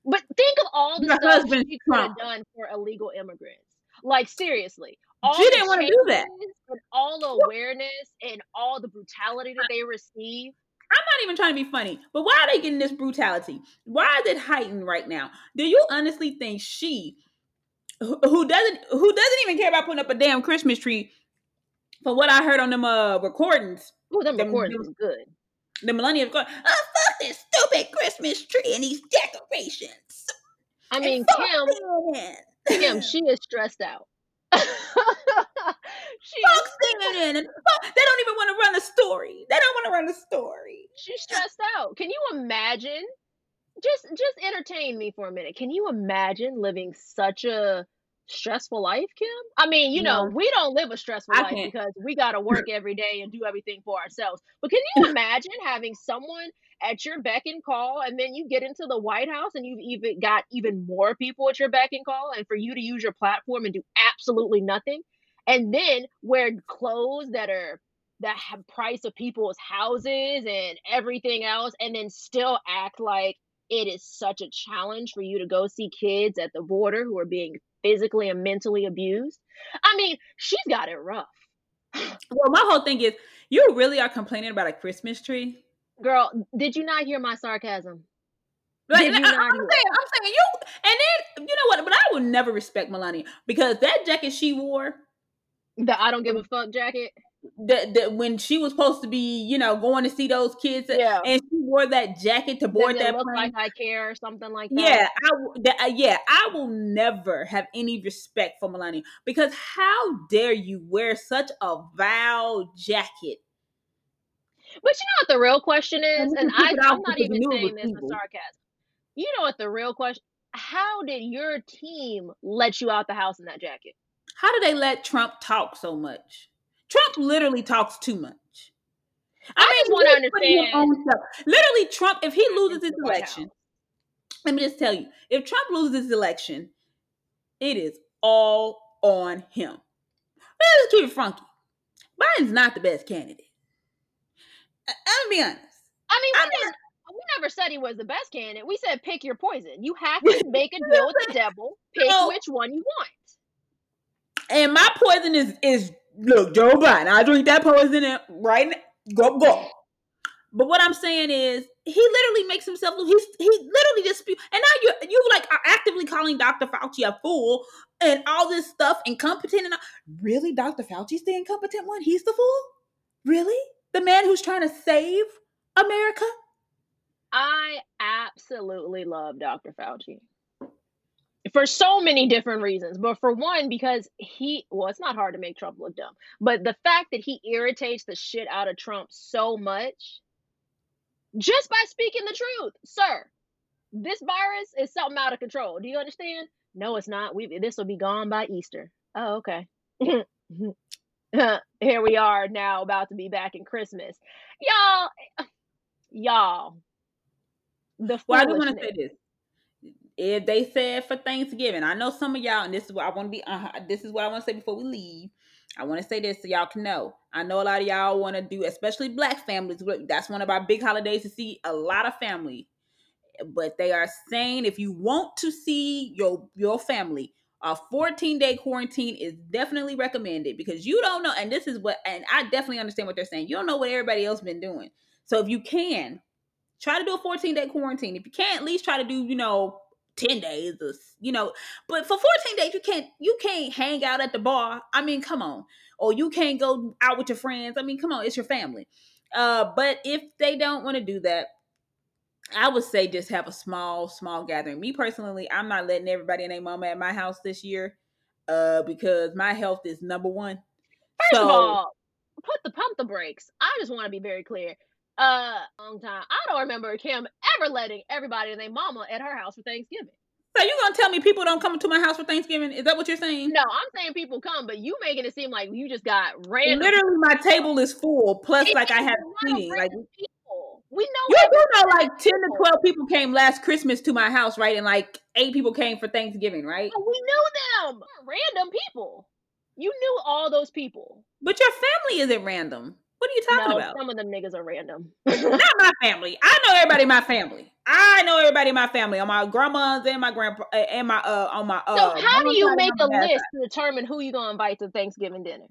But think of all the Your stuff she could have done for illegal immigrants. Like seriously, all she didn't want to do that. And all the awareness and all the brutality that they receive. I'm not even trying to be funny, but why are they getting this brutality? Why is it heightened right now? Do you honestly think she, who doesn't, who doesn't even care about putting up a damn Christmas tree, from what I heard on them uh recordings. Oh, them, them recordings was good. The Melania going, oh fuck this stupid Christmas tree and these decorations. I mean, Kim, Kim, she is stressed out. she Fox CNN and fuck, they don't even want to run a story. They don't want to run a story. She's stressed out. Can you imagine? Just just entertain me for a minute. Can you imagine living such a stressful life, Kim? I mean, you know, we don't live a stressful I life can't. because we got to work every day and do everything for ourselves. But can you imagine having someone at your beck and call and then you get into the White House and you've even got even more people at your beck and call and for you to use your platform and do absolutely nothing and then wear clothes that are the price of people's houses and everything else and then still act like it is such a challenge for you to go see kids at the border who are being physically and mentally abused. I mean, she's got it rough. Well, my whole thing is you really are complaining about a Christmas tree? Girl, did you not hear my sarcasm? Like, I'm, saying, I'm saying you, and then you know what? But I would never respect Melania because that jacket she wore, the I don't give a fuck jacket that, that when she was supposed to be, you know, going to see those kids, yeah. and wore that jacket to board that look plane. Like I care or something like that. Yeah, I that, uh, yeah, I will never have any respect for Melania because how dare you wear such a vile jacket? But you know what the real question is, and I, I'm not even saying this with sarcasm. You know what the real question? How did your team let you out the house in that jacket? How did they let Trump talk so much? Trump literally talks too much. I, I just want to understand. Literally, Trump, if he loses his election, let me just tell you, if Trump loses his election, it is all on him. Let's keep it funky. Biden's not the best candidate. I, am gonna be honest. I mean, we, didn't, we never said he was the best candidate. We said pick your poison. You have to make a deal with the devil. Pick so, which one you want. And my poison is is look, Joe Biden. I drink that poison right now. Go go. But what I'm saying is, he literally makes himself look. He's he literally just spew. And now you you like are actively calling Dr. Fauci a fool and all this stuff incompetent. And all. really, Dr. Fauci's the incompetent one. He's the fool. Really, the man who's trying to save America. I absolutely love Dr. Fauci for so many different reasons. But for one, because he, well, it's not hard to make Trump look dumb, but the fact that he irritates the shit out of Trump so much just by speaking the truth, sir, this virus is something out of control. Do you understand? No, it's not. We this will be gone by Easter. Oh, okay. Here we are now, about to be back in Christmas, y'all. Y'all, the well, I do want to say this if they said for Thanksgiving, I know some of y'all, and this is what I want to be. Uh, this is what I want to say before we leave. I want to say this so y'all can know. I know a lot of y'all want to do, especially Black families. That's one of our big holidays to see a lot of family. But they are saying if you want to see your your family, a 14 day quarantine is definitely recommended because you don't know. And this is what, and I definitely understand what they're saying. You don't know what everybody else been doing. So if you can, try to do a 14 day quarantine. If you can't, at least try to do, you know, 10 days or you know but for 14 days you can't you can't hang out at the bar. I mean come on. Or you can't go out with your friends. I mean come on it's your family. Uh but if they don't want to do that i would say just have a small small gathering. Me personally i'm not letting everybody and their mama at my house this year uh because my health is number one. First so, of all put the pump the brakes. I just want to be very clear uh long time. I don't remember Kim ever letting everybody and their mama at her house for Thanksgiving. So you gonna tell me people don't come to my house for Thanksgiving? Is that what you're saying? No, I'm saying people come, but you making it seem like you just got random. Literally, my table is full. Plus, it like I have seating. Like people, we know. You do know, like ten to twelve people came last Christmas to my house, right? And like eight people came for Thanksgiving, right? Oh, we knew them. Random people. You knew all those people. But your family isn't random. What are you talking no, about? Some of them niggas are random. Not my family. I know everybody in my family. I know everybody in my family on my grandma's and my grandpa and my uh on my uh. So how do you make a list to determine who you gonna invite to Thanksgiving dinner?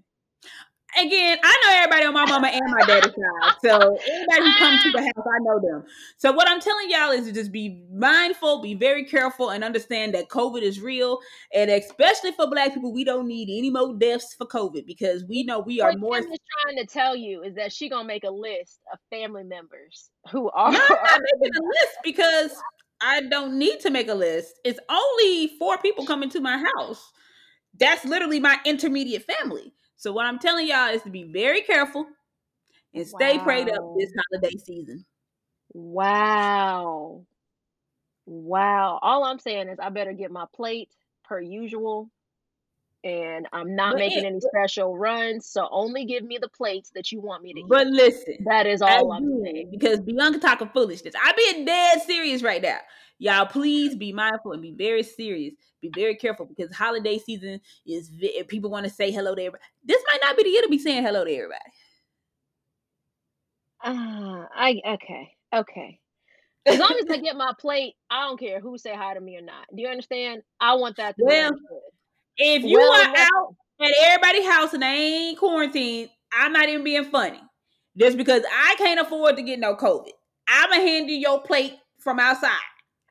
Again, I know everybody on my mama and my daddy's side. So anybody who comes to the house, I know them. So what I'm telling y'all is to just be mindful, be very careful, and understand that COVID is real. And especially for black people, we don't need any more deaths for COVID because we know we are what more. Kim is trying to tell you is that she gonna make a list of family members who are. No, I'm not making a list because I don't need to make a list. It's only four people coming to my house. That's literally my intermediate family. So what I'm telling y'all is to be very careful and stay wow. prayed up this holiday season. Wow. Wow. All I'm saying is I better get my plate per usual. And I'm not but making it, any special runs, so only give me the plates that you want me to eat. But listen, that is all I'm saying. Because Bianca talking foolishness. I'm being dead serious right now. Y'all, please be mindful and be very serious be very careful because holiday season is people want to say hello to everybody. This might not be the year to be saying hello to everybody. Uh, I okay, okay. As long as I get my plate, I don't care who say hi to me or not. Do you understand? I want that to well, If you well, are out at everybody's house and they ain't quarantined, I'm not even being funny. Just because I can't afford to get no COVID. I'ma hand you your plate from outside.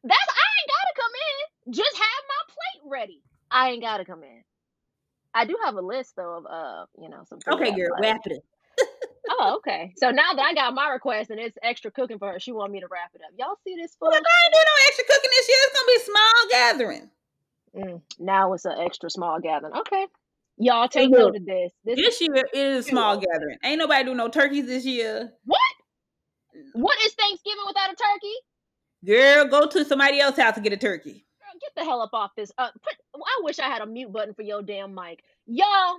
That's I ain't gotta come in. Just have my plate ready. I ain't gotta come in. I do have a list though of uh, you know, some. Okay, girl, wrap it up. oh, okay. So now that I got my request and it's extra cooking for her, she want me to wrap it up. Y'all see this? Look, I ain't doing no extra cooking this year. It's gonna be small gathering. Mm, now it's an extra small gathering. Okay. Y'all take note of this. This, this year is a small gathering. Ain't nobody do no turkeys this year. What? What is Thanksgiving without a turkey? Girl, go to somebody else's house to get a turkey get the hell up off this. Uh, put, I wish I had a mute button for your damn mic, y'all.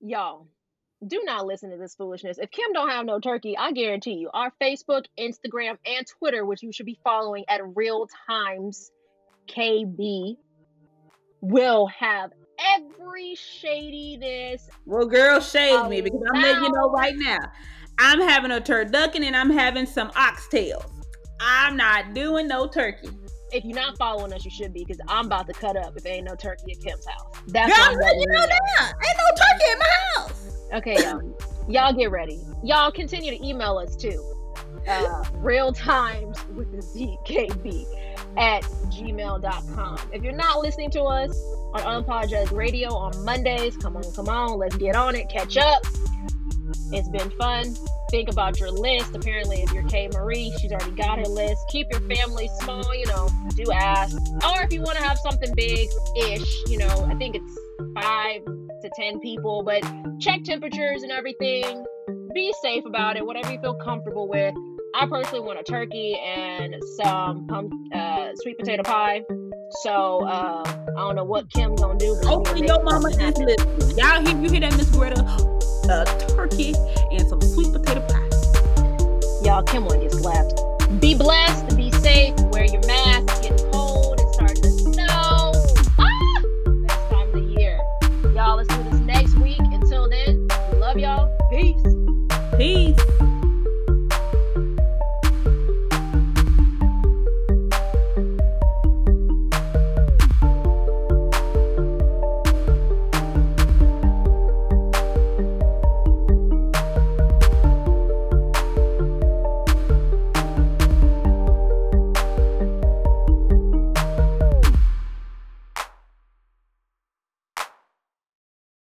Y'all, do not listen to this foolishness. If Kim don't have no turkey, I guarantee you, our Facebook, Instagram, and Twitter, which you should be following at Real Times KB, will have every shadiness. Well, girl, shade me because I'm letting you know right now. I'm having a turducken and I'm having some oxtails. I'm not doing no turkey if you're not following us, you should be because I'm about to cut up if there ain't no turkey at Kim's house. That's Girl, I'm letting you know that. Ain't no turkey in my house. Okay, y'all. y'all get ready. Y'all continue to email us too. Uh, real times with the ZKB at gmail.com. If you're not listening to us on Unapologetic Radio on Mondays, come on, come on, let's get on it, catch up. It's been fun think about your list. Apparently, if you're K Marie, she's already got her list. Keep your family small, you know, do ask. Or if you want to have something big ish, you know, I think it's five to 10 people, but check temperatures and everything. Be safe about it, whatever you feel comfortable with. I personally want a turkey and some pump, uh, sweet potato pie. So uh, I don't know what Kim gonna do. Hopefully your mama is listening. Y'all hear you hear that, Miss Greta? A turkey and some sweet potato pie. Y'all, Kim one just left. Be blessed. Be safe. Wear your mask. Get